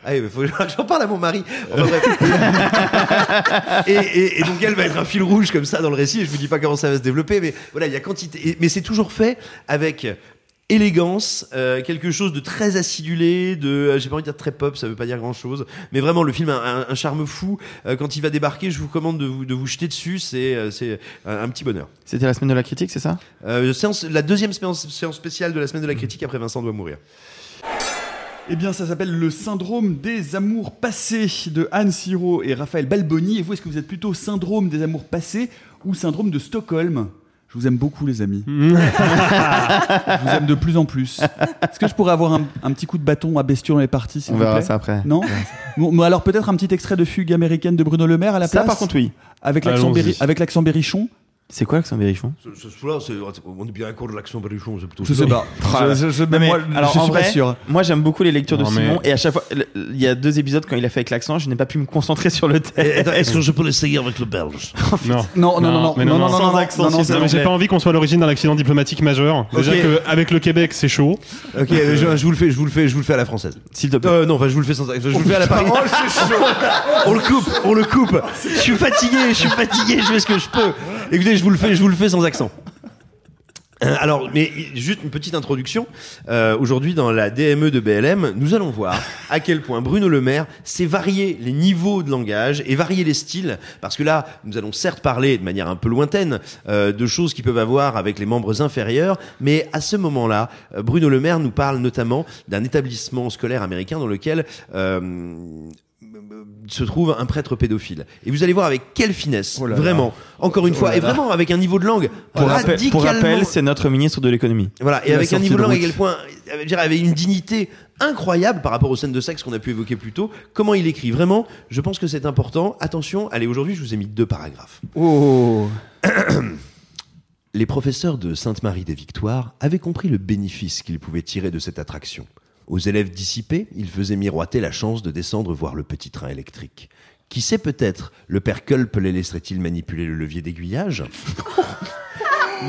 ah oui, mais faut que j'en parle à mon mari. Enfin, et, et- et donc elle va être un fil rouge comme ça dans le récit. Et je vous dis pas comment ça va se développer, mais voilà, il y a quantité. et- mais c'est toujours fait avec élégance, euh, quelque chose de très acidulé, de, euh, j'ai pas envie de dire très pop, ça veut pas dire grand chose, mais vraiment le film a un, un charme fou. Euh, quand il va débarquer, je vous commande de vous, de vous jeter dessus, c'est, euh, c'est un, un petit bonheur. C'était la semaine de la critique, c'est ça? Euh, séance, la deuxième séance, séance spéciale de la semaine de la critique après Vincent doit mourir. Eh bien, ça s'appelle Le syndrome des amours passés de Anne Siro et Raphaël Balboni. Et vous, est-ce que vous êtes plutôt syndrome des amours passés ou syndrome de Stockholm? Je vous aime beaucoup, les amis. je vous aime de plus en plus. Est-ce que je pourrais avoir un, un petit coup de bâton à bestiaux dans les parties s'il On vous verra plaît ça après. Non bon, bon, alors peut-être un petit extrait de fugue américaine de Bruno Le Maire à la Ça, place par contre, oui. Avec l'accent Allons-y. berri- avec l'accent berrichon C'est quoi l'accent berrichon? Ce, ce là c'est, on est bien d'accord de l'action berrichon, c'est plutôt Je sais pas. Je- je- je- mais moi, alors, je en suis pas vrai, sûr. Moi, j'aime beaucoup les lectures de mais- Simon. Et à chaque fois, il y a deux épisodes quand il a fait avec l'accent, je n'ai pas pu me concentrer sur le texte. Est-ce que je peux l'essayer avec le belge? Non. Non, non, non, non, mais non, non, non, Sans non, accent, j'ai pas envie qu'on soit à l'origine d'un accident diplomatique majeur. Déjà Ok. que avec le Québec, c'est chaud. Ok, euh, je, je vous le fais, je vous le fais, je vous le fais à la française. S'il te plaît. Euh, non, enfin, je vous le fais sans, je vous le fais à la Paris. on le coupe, on le coupe. Je suis fatigué, je suis fatigué, je fais ce que je peux. Écoutez, je vous le fais, je vous le fais sans accent. Euh, Alors, mais juste une petite introduction. Euh, Aujourd'hui, dans la DME de BLM, nous allons voir à quel point Bruno Le Maire sait varier les niveaux de langage et varier les styles. Parce que là, nous allons certes parler de manière un peu lointaine euh, de choses qui peuvent avoir avec les membres inférieurs, mais à ce moment-là, Bruno Le Maire nous parle notamment d'un établissement scolaire américain dans lequel se trouve un prêtre pédophile. Et vous allez voir avec quelle finesse, Oh là là. vraiment, encore une Oh fois, là et vraiment avec un niveau de langue Pour, rappel, pour rappel, c'est notre ministre de l'économie. voilà, et avec un niveau de langue à quel point, euh, dire, avec une dignité incroyable par rapport aux scènes de sexe qu'on a pu évoquer plus tôt. Comment il écrit Vraiment, je pense que c'est important. Attention, allez, aujourd'hui, je vous ai mis deux paragraphes. Oh. Les professeurs de Sainte-Marie des Victoires avaient compris le bénéfice qu'ils pouvaient tirer de cette attraction. Aux élèves dissipés, ils faisaient miroiter la chance de descendre voir le petit train électrique. Qui sait peut-être, le père Culp les laisserait-il manipuler le levier d'aiguillage?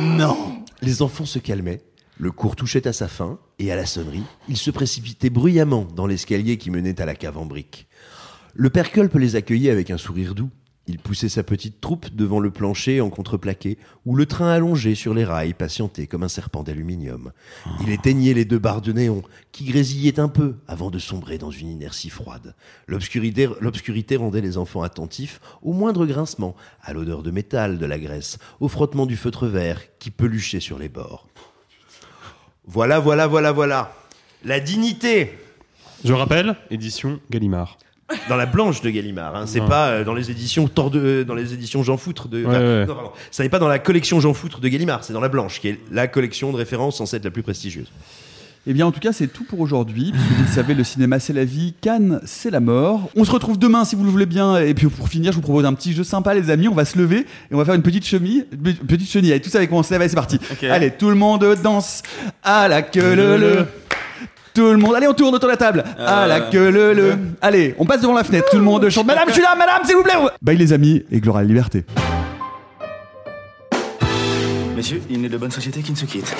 Non Les enfants se calmaient, Le cours touchait à sa fin, et à la sonnerie, il se précipitait bruyamment dans l'escalier qui menait à la cave en briques. Le père Culp les accueillait avec un sourire doux. Il poussait sa petite troupe devant le plancher en contreplaqué, où le train allongé sur les rails patientait comme un serpent d'aluminium. Il éteignait les deux barres de néon, qui grésillaient un peu avant de sombrer dans une inertie froide. L'obscurité, l'obscurité rendait les enfants attentifs au moindre grincement, à l'odeur de métal de la graisse, au frottement du feutre vert qui peluchait sur les bords. Voilà, voilà, voilà, voilà. La dignité Je rappelle, édition Gallimard. Dans la blanche de Gallimard. Hein. C'est Ouais. pas euh, dans les éditions de- dans les éditions Jean Foutre de. Ouais, enfin, ouais. non, pardon. Ça n'est pas dans la collection Jean Foutre de Gallimard. C'est dans la blanche, qui est la collection de référence censée être la plus prestigieuse. Eh bien, en tout cas, c'est tout pour aujourd'hui. Puisque vous le savez, le cinéma, c'est la vie. Cannes, c'est la mort. On se retrouve demain, si vous le voulez bien. Et puis, pour finir, je vous propose un petit jeu sympa, les amis. On va se lever et on va faire une petite chemise. Une petite chenille. Allez, tous avec moi, on se lève. Allez, c'est parti. Allez, tout le monde danse. À la queue le le. Tout le monde. Allez, on tourne autour de la table. À la queue le le. Allez, on passe devant la fenêtre. Tout le monde chante. Madame, je suis là, madame, s'il vous plaît. Bye, les amis. Et gloire à la liberté. Messieurs, il n'est de bonne société qui ne se quitte.